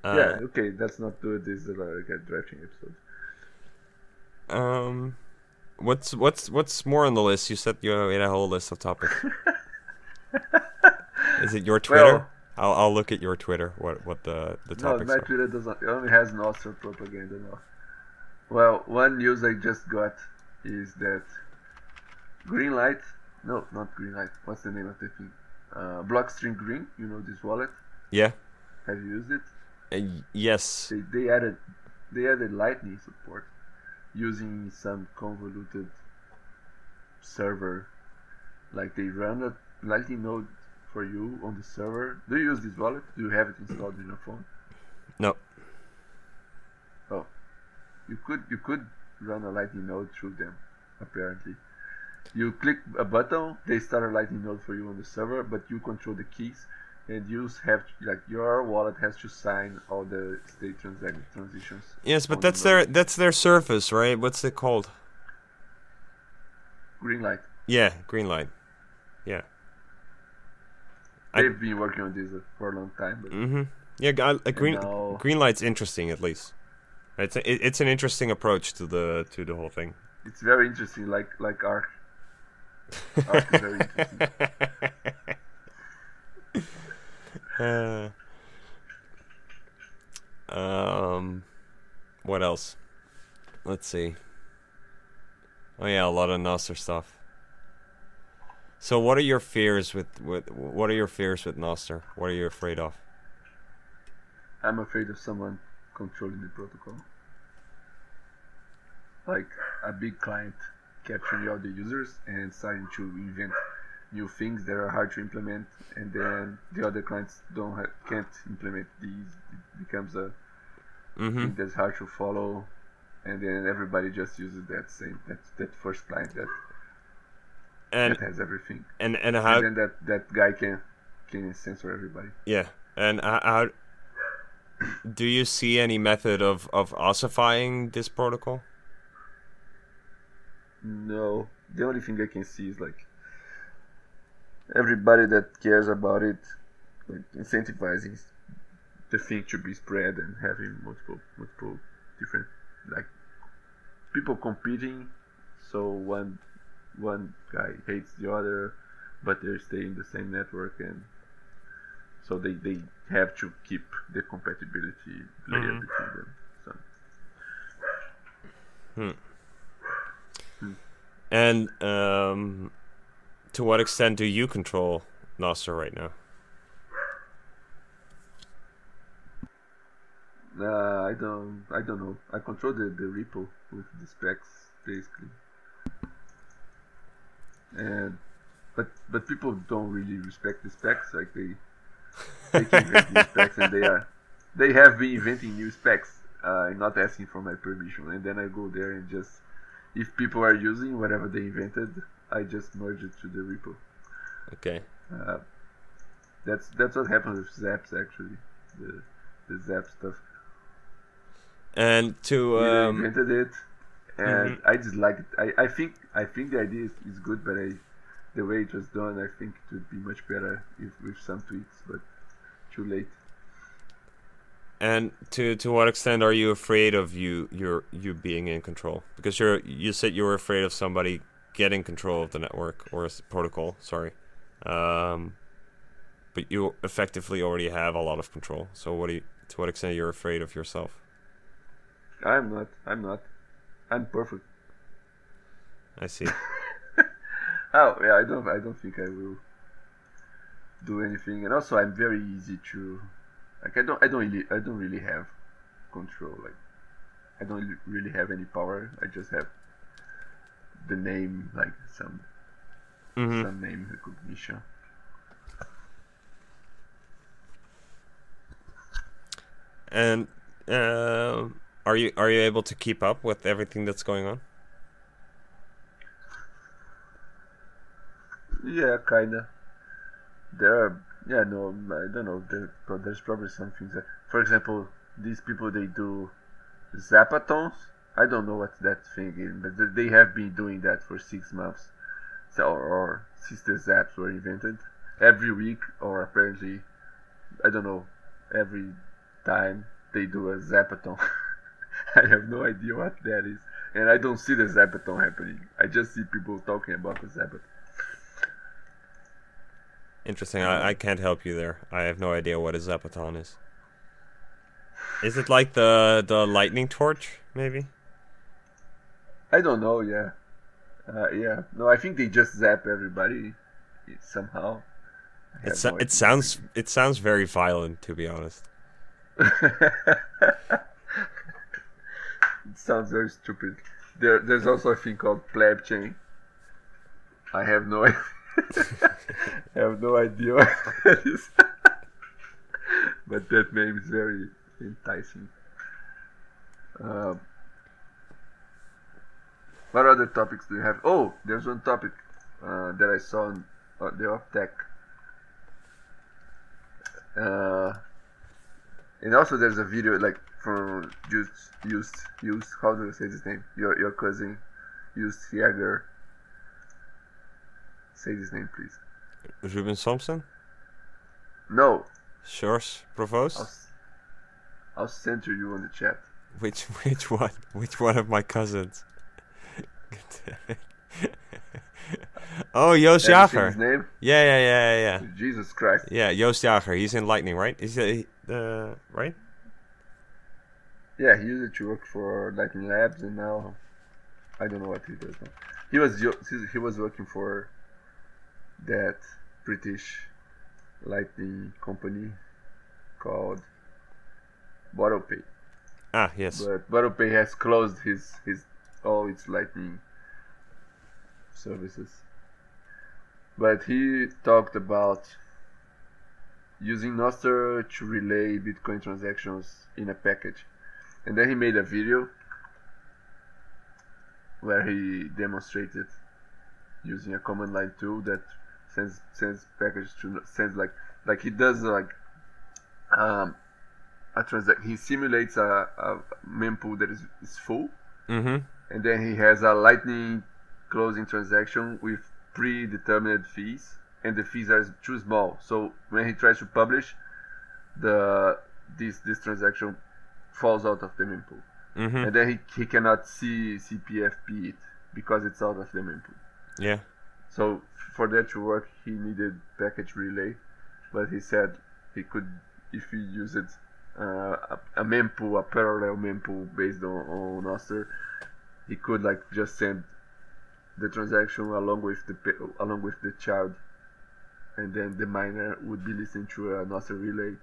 Uh, yeah, okay, let's not do this uh, like a direction episode. Um, what's what's what's more on the list? You said you had a whole list of topics. Is it your Twitter? Well, I'll I'll look at your Twitter. What what the the No, topics my are. Twitter doesn't. It only has Nostr propaganda now. Well, one news I just got is that Green Light. No, not Green Light. What's the name of the thing? Uh, Blockstream Green. You know this wallet. Yeah. Have you used it? Uh, yes. They, they added they added Lightning support using some convoluted server. Like they run a Lightning node for you on the server. Do you use this wallet? Do you have it installed in your phone? No. Oh, you could you could run a Lightning node through them. Apparently, you click a button, they start a Lightning node for you on the server, but you control the keys, and you have like your wallet has to sign all the state transac- transitions. Yes, but on the that's their that's their surface, right? What's it called? green light. Yeah, green light. Yeah. I- They've been working on this for a long time, but Mm-hmm. Yeah, I- a green now- green light's interesting at least. It's a, it, it's an interesting approach to the to the whole thing. it's very interesting. Like like Ark. Ark is very interesting. Uh, um, what else? Let's see. Oh yeah, a lot of Nostr stuff. So, what are your fears with with what are your fears with Nostr? What are you afraid of? I'm afraid of someone controlling the protocol. Like a big client capturing all the users and starting to invent new things that are hard to implement, and then the other clients don't have, can't implement these. It becomes a Mm-hmm. thing that's hard to follow, and then everybody just uses that same that that first client that, And that has everything, and and how? and then that that guy can can censor everybody. Yeah, and how? Do you see any method of of ossifying this protocol? No, the only thing I can see is like everybody that cares about it, like incentivizing the thing to be spread and having multiple, multiple different like people competing. So one one guy hates the other, but they stay in the same network and so they, they have to keep the compatibility layer Mhm. between them. So And um, to what extent do you control Nostr right now? Uh, I don't. I don't know. I control the, the repo with the specs basically, and but but people don't really respect the specs. Like they they can invent new specs, and they are they have been inventing new specs, uh, and not asking for my permission. And then I go there and just if people are using whatever they invented, I just merge it to the repo. Okay. Uh, that's that's what happens with Zaps actually, the the Zap stuff. And to He um, invented it, and Mhm. I just like it. I, I think I think the idea is, is good, but I the way it was done, I think it would be much better if with some tweaks, but too late. and to to what extent are you afraid of you your you being in control? Because you're you said you were afraid of somebody getting control of the network or protocol. Sorry. Um, but you effectively already have a lot of control. So what do you, to what extent you're afraid of yourself? I'm not. I'm not. I'm perfect. I see. Oh yeah, I don't. I don't think I will do anything. And also, I'm very easy to like. I don't. I don't really. I don't really have control. Like, I don't really have any power. I just have the name, like some hmm some name recognition. And uh, are you are you able to keep up with everything that's going on? Yeah, kinda. There are, yeah, no, I don't know. There, but there's probably some things that, for example, these people they do zapatons. I don't know what that thing is, but they have been doing that for six months. So, or, the zaps were invented, every week, or apparently, I don't know, every time they do a zapaton. I have no idea what that is, and I don't see the zapaton happening. I just see people talking about the zapaton. Interesting. I, I can't help you there. I have no idea what a Zapaton is. Is it like the the lightning torch, maybe? I don't know. Yeah, uh, yeah. No, I think they just zap everybody somehow. It so- no it sounds it sounds very violent, to be honest. it sounds very stupid. There, there's also a thing called pleb chain. I have no, I have no idea what that is, but that name is very enticing. Um, what other topics do you have? Oh, there's one topic uh, that I saw on uh, the off tech. Uh, and also there's a video like from used used used how do you say his name? Your your cousin used Jager. Say his name please. Ruben Somsen, No, Sjors I'll, Provoost. s- I'll censor you on the chat. Which which one? Which one of my cousins? oh, his Jager. name? Yeah, yeah, yeah, yeah, yeah. Jesus Christ. Yeah, Jager. He's in Lightning, right? Is he uh, right? Yeah, he used to work for Lightning Labs, and now I don't know what he does now. He was he- he was working for that British Lightning company called BottlePay. Ah, yes. but BottlePay has closed his his all its Lightning services. But he talked about using Nostr to relay Bitcoin transactions in a package, and then he made a video where he demonstrated using a command line tool that sends sends packages to sends like like he does like um, a transaction. He simulates a, a mempool that is, is full, Mm-hmm. And then he has a lightning closing transaction with predetermined fees, and the fees are too small. So when he tries to publish, the this this transaction falls out of the mempool, Mm-hmm. and then he, he cannot see CPFP it because it's out of the mempool. Yeah. So for that to work, he needed package relay, but he said he could if he used uh, a, a mempool, a parallel mempool based on, on Nostr, he could like just send the transaction along with the along with the child, and then the miner would be listening to a Nostr relay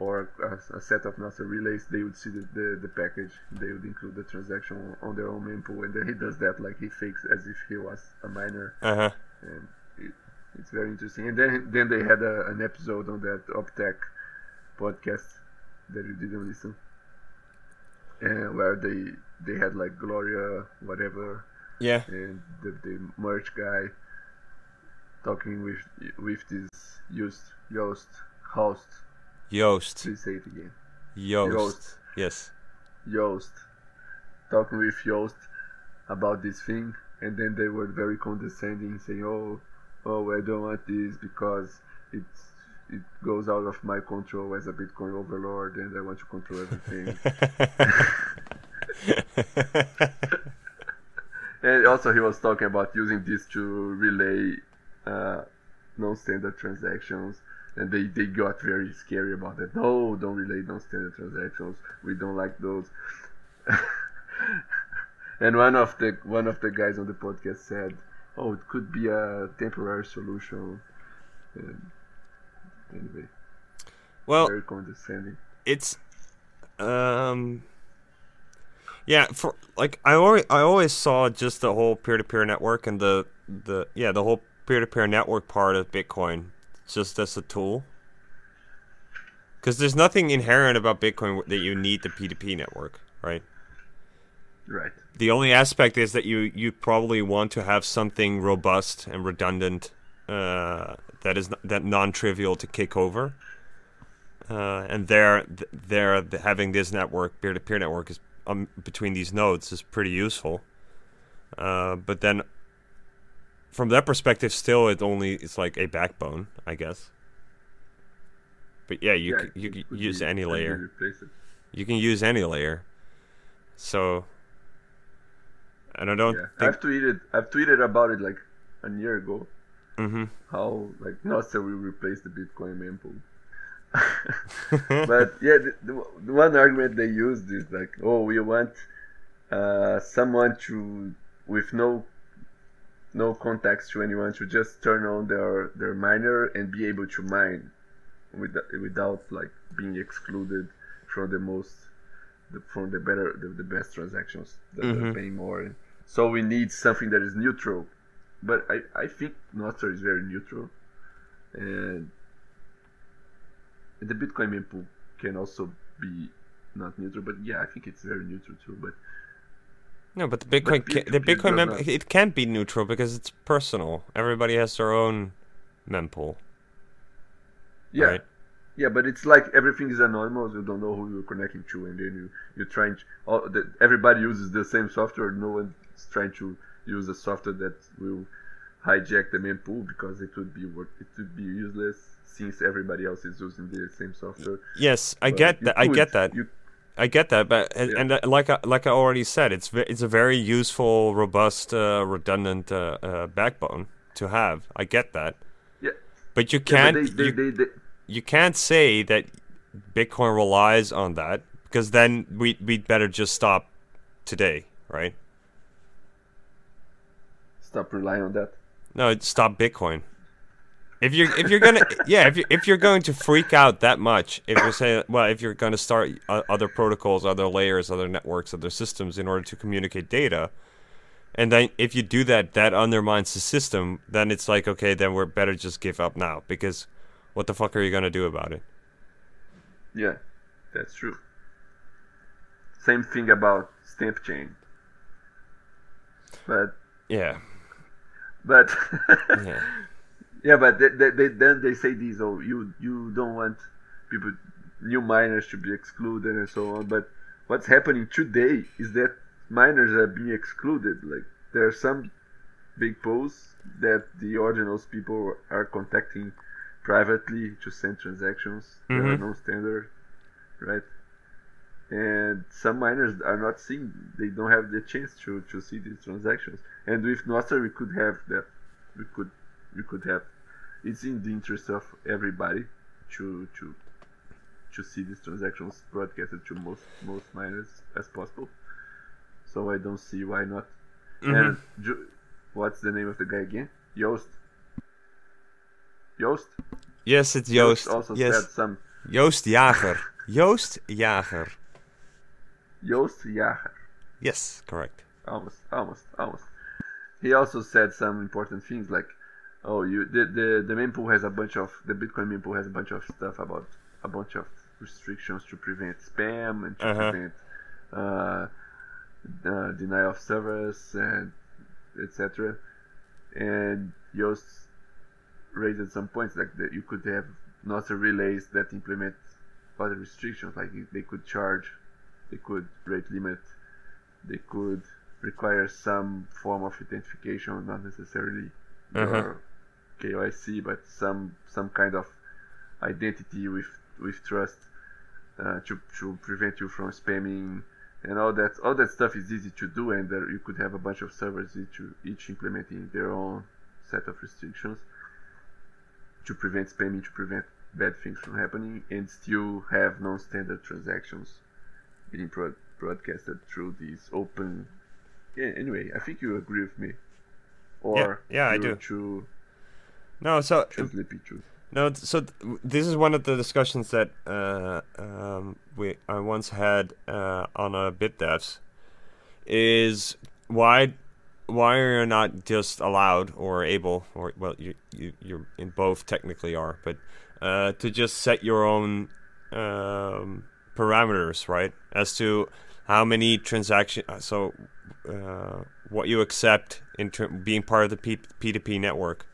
or a, a set of Nostr relays. They would see the, the, the package. They would include the transaction on their own mempool, and then he does that like he fakes as if he was a miner Uh huh. and it, it's very interesting. And then then they had a, an episode on that Optech podcast that you didn't listen, and where they they had like Gloria whatever Yeah. and the, the Murch guy talking with with this Yoast Yoast host. Joost. Please say it again. Joost. Yes. Yoast talking with Yoast about this thing, and then they were very condescending, saying, "Oh, oh, I don't want this because it's it goes out of my control as a Bitcoin overlord, and I want to control everything." and also, he was talking about using this to relay uh, non-standard transactions. And they, they got very scary about it. No, don't relay non-standard transactions. We don't like those. and one of the one of the guys on the podcast said, "Oh, it could be a temporary solution." And anyway, well, very condescending. it's um yeah for like i always i always saw just the whole peer-to-peer network and the the yeah the whole peer-to-peer network part of bitcoin just as a tool because there's nothing inherent about bitcoin that you need the p2p network right Right. the only aspect is that you you probably want to have something robust and redundant uh, that is that non-trivial to kick over. Uh, and there, there, having this network, peer-to-peer network, is um, between these nodes is pretty useful. Uh, but then, from that perspective, still, it only it's like a backbone, I guess. But yeah, you yeah, c- you can use any layer. You can use any layer. So, and I don't Yeah, think I've tweeted I've tweeted about it like a year ago, Mm-hmm. how like Nostr will replace the Bitcoin mempool. but yeah, the, the, the one argument they used is like, oh, we want uh, someone to with no no contacts to anyone to just turn on their their miner and be able to mine without without like being excluded from the most the, from the better the, the best transactions that Mhm. are paying more. So we need something that is neutral. But I, I think Nostr is very neutral, and the Bitcoin mempool can also be not neutral. But yeah, I think it's very neutral too. But No, but the Bitcoin, P- ca- the Bitcoin does mem- not. it can't be neutral because it's personal. Everybody has their own mempool. yeah, Right. yeah, but it's like everything is anonymous. You don't know who you're connecting to, and then you you're trying. To, all, the, everybody uses the same software. No one's trying to use a software that will hijack the mempool because it would be it would be useless since everybody else is using the same software. Yes, I But get that. I get that. You, I get that, but and, Yeah. and uh, like I, like I already said, it's it's a very useful, robust, uh, redundant uh, uh, backbone to have. I get that, yeah, but you yeah, but can't they, they, you, they, you can't say that Bitcoin relies on that because then we we'd better just stop today, right? Stop relying on that. No, stop Bitcoin. If you're if you're gonna yeah if you if you're going to freak out that much if you're saying well if you're going to start uh, other protocols other layers other networks other systems in order to communicate data and then if you do that that undermines the system then it's like okay then we're better just give up now because what the fuck are you going to do about it Yeah, that's true. Same thing about stamp chain. But yeah but yeah yeah, but they, they, they, then they say these oh you you don't want people new miners to be excluded and so on. But what's happening today is that miners are being excluded. Like there are some big posts that the ordinals people are contacting privately to send transactions. They are Mhm. non-standard, right? And some miners are not seeing. They don't have the chance to, to see these transactions. And with Nostr, we could have that. We could we could have. It's in the interest of everybody to to to see these transactions broadcasted to most most miners as possible. So I don't see why not. Mhm. And Ju- what's the name of the guy again? Yost. Yost. yes it's Joost also yes said some Joost Jager Joost Jager Yost Jager. yes correct almost, almost, almost. He also said some important things like, "Oh, you the the the mempool has a bunch of the Bitcoin mempool has a bunch of stuff about a bunch of restrictions to prevent spam and to Uh-huh. prevent uh, uh, denial of service and etc." And Yost raised some points like that you could have Nostr relays that implement other restrictions, like they could charge, they could rate limit they could require some form of identification, not necessarily Uh-huh. your KYC, but some some kind of identity with with trust uh, to to prevent you from spamming and all that. All that stuff is easy to do, and there, you could have a bunch of servers each each implementing their own set of restrictions to prevent spamming, to prevent bad things from happening, and still have non-standard transactions being broad- broadcasted through these open. Yeah, anyway, I think you agree with me. Or yeah, I do. True, no so true Sleepy True. No, so th- this is one of the discussions that uh, um, we I once had uh, on a BitDevs. Is why why are you not just allowed or able or well you you you're in both technically are but uh, to just set your own um, parameters right as to how many transaction uh, so uh, what you accept in being part of the P- P2P network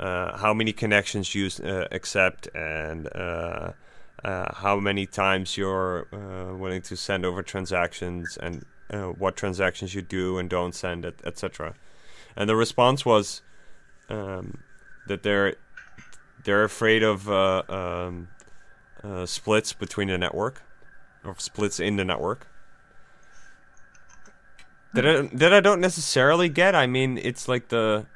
uh, how many connections you uh, accept and uh, uh, how many times you're willing to send over transactions and what transactions you do and don't send, et- etc. And the response was um, that they're they're afraid of um, uh, splits between the network or splits in the network. That I, that I don't necessarily get. I mean, it's like the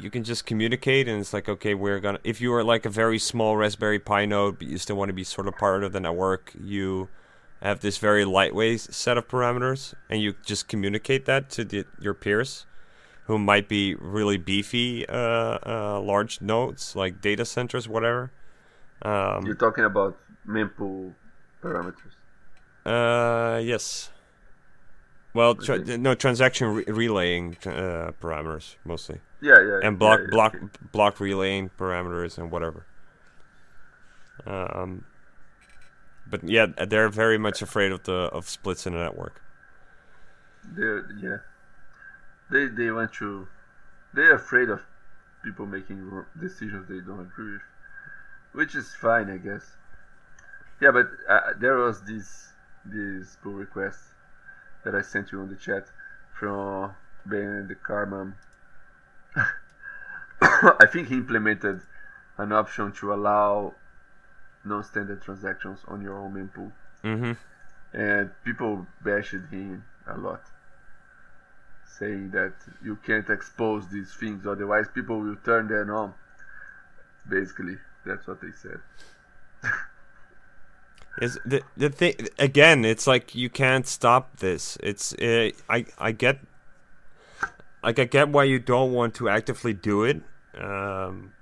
you can just communicate, and it's like okay, we're gonna. If you are like a very small Raspberry Pi node, but you still want to be sort of part of the network, you have this very lightweight set of parameters, and you just communicate that to the, your peers, who might be really beefy, uh, uh, large nodes like data centers, whatever. Um, You're talking about mempool parameters. Uh, yes. Well, tra- no transaction re- relaying uh, parameters mostly, Yeah, yeah. and block yeah, yeah, block okay. block relaying parameters and whatever. Um, but yeah, they're very much afraid of the of splits in the network. They're yeah. They they want to. They're afraid of people making decisions they don't agree with, which is fine, I guess. Yeah, but uh, there was this this pull request that I sent you on the chat from Ben the Carman. I think he implemented an option to allow non-standard transactions on your own mempool Mm-hmm. and people bashed him a lot, saying that you can't expose these things, otherwise people will turn them on. Basically, that's what they said. Is the the thing again? It's like you can't stop this. It's uh, I I get like I get why you don't want to actively do it, um,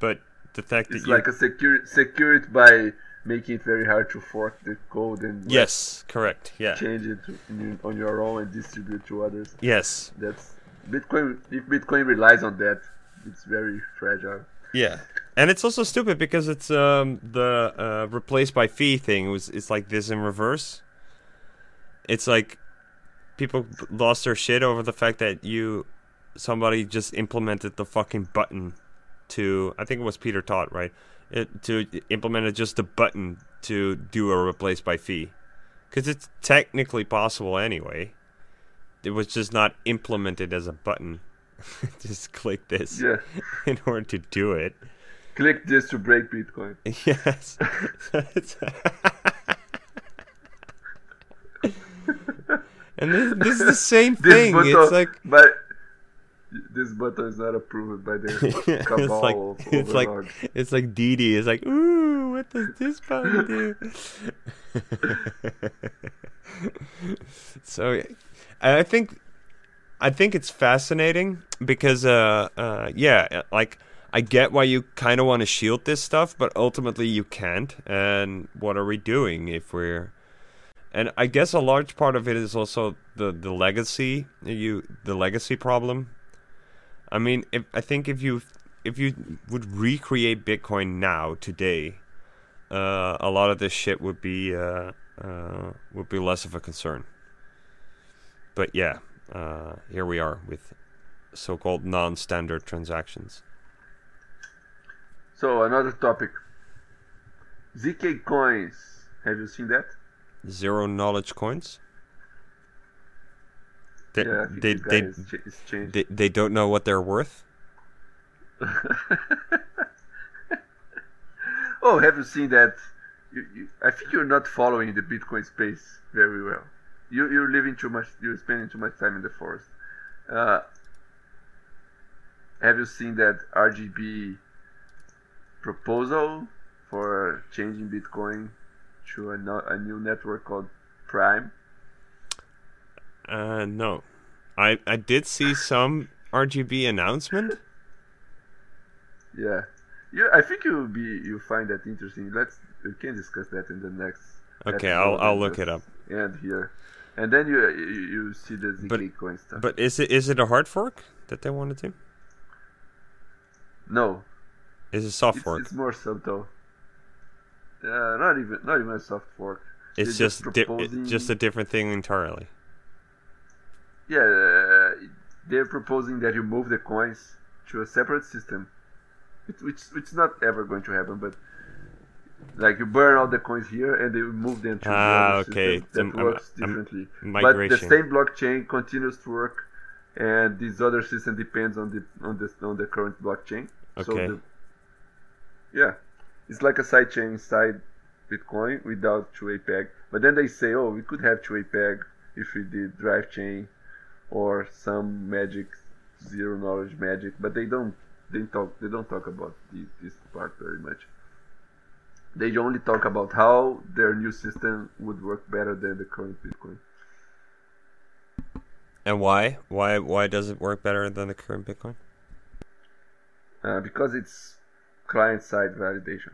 but the fact It's that you like a secure secure it by making it very hard to fork the code and like, yes, correct, yeah, change it in, on your own and distribute to others. yes, That's Bitcoin. If Bitcoin relies on that, it's very fragile. Yeah. And it's also stupid because it's um, the uh, replaced by fee thing was it's like this in reverse. It's like people lost their shit over the fact that you somebody just implemented the fucking button to I think it was Peter Todd, right? It, to implement just the button to do a replace by fee. Cuz it's technically possible anyway. It was just not implemented as a button. just click this Yeah, in order to do it. click this to break Bitcoin. Yes. And this, this is the same thing. button, It's like but this button is not approved by the it's cabal like of it's like it's like Didi is like, ooh, what does this button do? so, I think I think it's fascinating because, uh, uh, yeah, like I get why you kind of want to shield this stuff, but ultimately you can't. And what are we doing if we're? And I guess a large part of it is also the the legacy you the legacy problem. I mean, if I think if you if you would recreate Bitcoin now today, uh, a lot of this shit would be uh, uh, would be less of a concern. But yeah, uh, here we are with so-called non-standard transactions. So another topic. ZK coins. Have you seen that? Zero knowledge coins. They, yeah, they, the they, they, they don't know what they're worth. oh, have you seen that? You, you, I think you're not following the Bitcoin space very well. You you're living too much. You're spending too much time in the forest. Uh, have you seen that RGB proposal for changing Bitcoin to a, no, a new network called Prime? Uh, no, I I did see some RGB announcement. Yeah, yeah. I think you'll be you find that interesting. Let's we can discuss that in the next. Okay, I'll I'll and look it up. End here, and then you you, you see the coin stuff. But is it is it a hard fork that they wanted to? no, Is it soft it's, fork? it's more subtle. Uh, not even not even a soft fork. It's they're just just di- proposing- it's just a different thing entirely. Yeah, uh, they're proposing that you move the coins to a separate system, it, which which is not ever going to happen. But like you burn all the coins here and they move them to Ah, the other okay. system that works differently. But the same blockchain continues to work, and this other system depends on the on the on the current blockchain. So Okay. the, yeah, it's like a side chain inside Bitcoin without two-way peg. But then they say, oh, we could have two-way peg if we did drive chain or some magic zero knowledge magic, but they don't they talk they don't talk about the, this part very much. They only talk about how their new system would work better than the current Bitcoin. And why? Why? Why does it work better than the current Bitcoin? Uh, because it's client-side validation.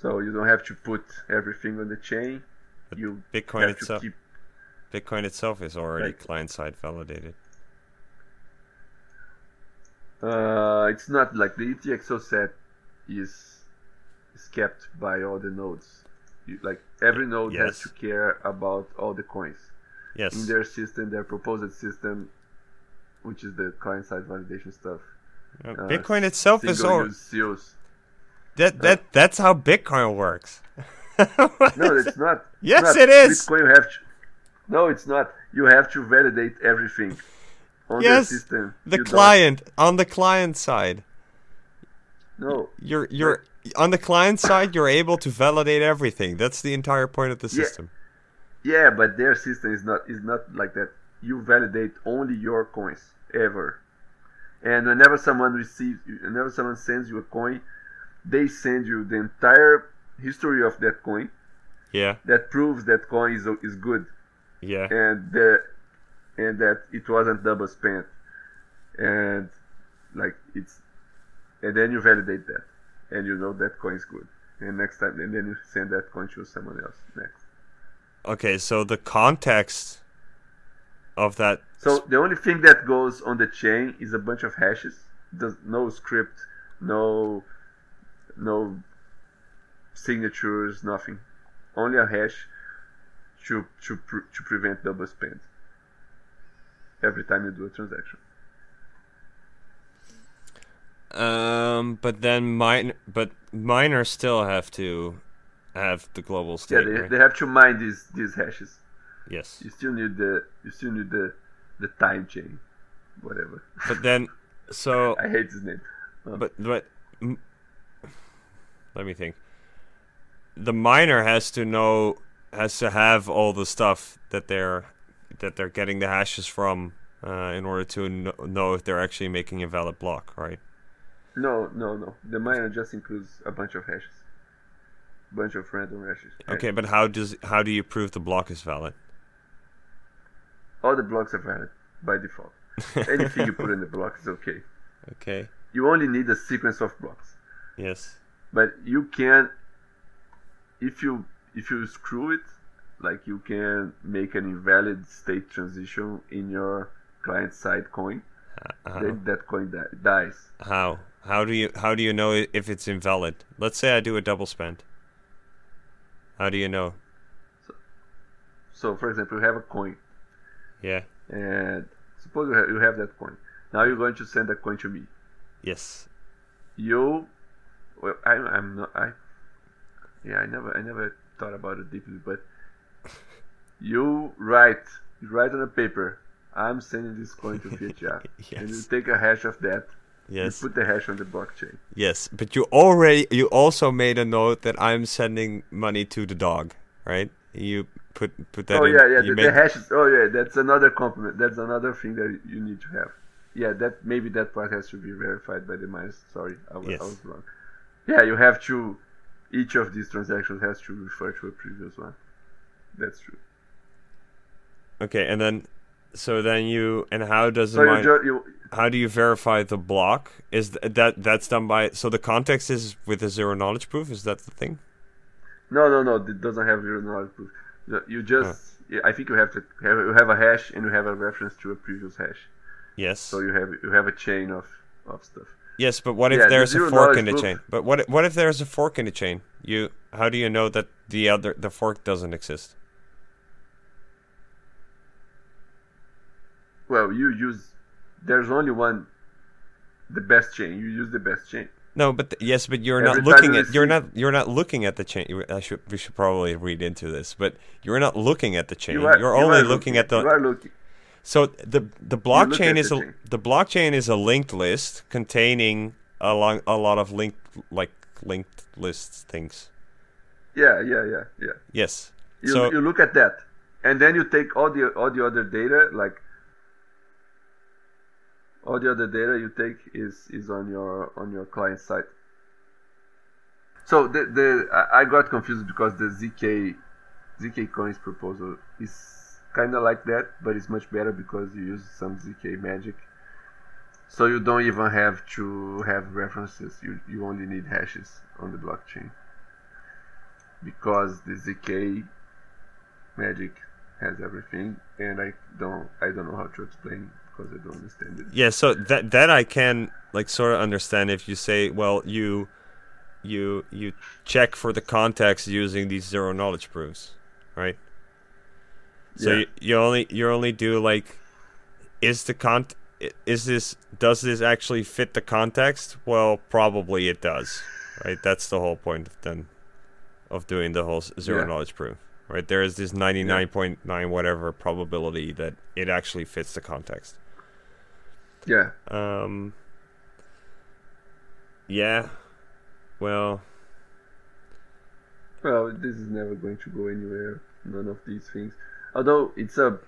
So you don't have to put everything on the chain. But you Bitcoin itself, keep Bitcoin itself is already Right. client-side validated. Uh, it's not like the UTXO set is is kept by all the nodes. You, like every node Yes. has to care about all the coins Yes. in their system, their proposed system, which is the client-side validation stuff. Uh, uh, Bitcoin itself is all seals. that that that's how Bitcoin works. No, it's not. Yes, not. it is. Bitcoin, you have to. No, it's not. You have to validate everything on Yes, the system. the You don't- client on the client side. No, You're you're on the client side. You're able to validate everything. That's the entire point of the Yeah. system. Yeah, but their system is not is not like that. You validate only your coins ever, and whenever someone receives, whenever someone sends you a coin, they send you the entire history of that coin Yeah, that proves that coin is is good yeah. and the and that it wasn't double spent, and like it's, and then you validate that, and you know that coin is good, and next time and then you send that coin to someone else next. Okay, so the context of that. So the only thing that goes on the chain is a bunch of hashes. There's no script, no no signatures, nothing. Only a hash to to to prevent double spend. Every time you do a transaction. Um, but then mine, but miners still have to have the global Yeah, state. they, right? they have to mine these these hashes. Yes, You still need the you still need the the time chain, whatever. but then so I hate this name. but but m- let me think. The miner has to know has to have all the stuff that they're that they're getting the hashes from uh, in order to kn- know if they're actually making a valid block, right? No, no, no. The miner just includes a bunch of hashes, bunch of random hashes. Okay, but how does how do you prove the block is valid? all the blocks are valid by default. Anything you put in the block is okay. Okay. You only need a sequence of blocks, Yes. but you can, if you if you screw it, like you can make an invalid state transition in your client side coin. Uh, Then that coin di- dies. how how do you how do you know if it's invalid? Let's say I do a double spend. How do you know? So, for example, you have a coin, Yeah. and suppose you have, you have that coin. Now you're going to send that coin to me. Yes. you well I, i'm not i yeah i never i never thought about it deeply but you write you write on a paper i'm sending this coin to fiat and you take a hash of that Yes. you put the hash on the blockchain Yes. But you already you also made a note that I'm sending money to the dog, right? You put put that oh in. yeah yeah the, made- the hash is oh yeah that's another compliment that's another thing that you need to have yeah that maybe that part has to be verified by the miners sorry i was, Yes. I was wrong yeah you have to each of these transactions has to refer to a previous one that's true Okay, and then so then you and how does the so you, mine, you how do you verify the block? Is th- that that's done by so the context is with a zero knowledge proof? Is that the thing? No, no, no. It doesn't have zero knowledge proof. You- just, ah. yeah, I think you have to have you have a hash and you have a reference to a previous hash. Yes. So you have you have a chain of of stuff. Yes, but what if Yeah, the there's a fork in the proof- chain? But what what if there's a fork in the chain? You how do you know that the other the fork doesn't exist? Well, you use. There's only one. The best chain. You use the best chain. No, but th- yes, but you're Every not looking at you're not you're not looking at the chain. you- I should we should probably read into this, but you're not looking at the chain. You are, are you only are looking at the You are looking. So the the blockchain is the a chain. the blockchain is a linked list containing a long a lot of linked like linked lists things. Yeah, yeah, yeah, yeah. Yes. You, so you look at that, and then you take all the all the other data, like all the other data you take is is on your on your client side. So the the I got confused because the zk zk coins proposal is kind of like that, but it's much better because you use some zk magic. So you don't even have to have references. You you only need hashes on the blockchain because the zk magic has everything, and I don't I don't know how to explain because I don't understand it. Yeah, so that that I can like sort of understand if you say, well, you you you check for the context using these zero knowledge proofs, right? So Yeah. you, you only you only do like is the con is this does this actually fit the context? Well, probably it does, right? That's the whole point of then of doing the whole zero Yeah. knowledge proof, right? There is this ninety nine point nine whatever probability that it actually fits the context. Yeah, Um. Yeah. Well. well, this is never going to go anywhere. None of these things. Although it's a,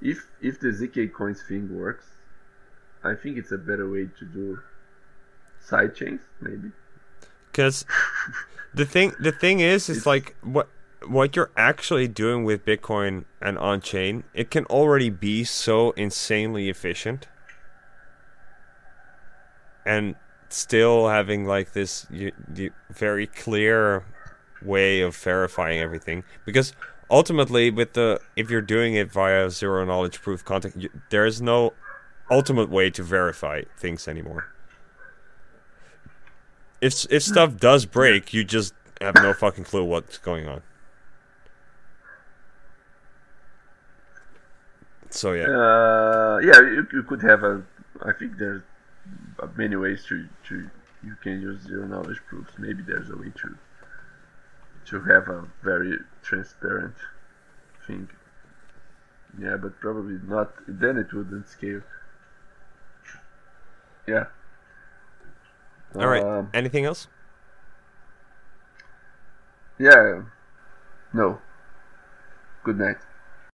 if if the zk coins thing works, I think it's a better way to do side chains maybe. Because the thing, the thing is, it's It's- like what what you're actually doing with Bitcoin and on chain. It can already be so insanely efficient, and still having like this very clear way of verifying everything. Because ultimately, with the if you're doing it via zero knowledge proof context, you, there is no ultimate way to verify things anymore. If if stuff does break, you just have no fucking clue what's going on. So yeah, Uh, yeah, you, you could have a. I think there's many ways to to you can use zero knowledge proofs. Maybe there's a way to to have a very transparent thing. Yeah, but probably not. Then it wouldn't scale. Yeah. all right. Um, Anything else? yeah. No. Good night.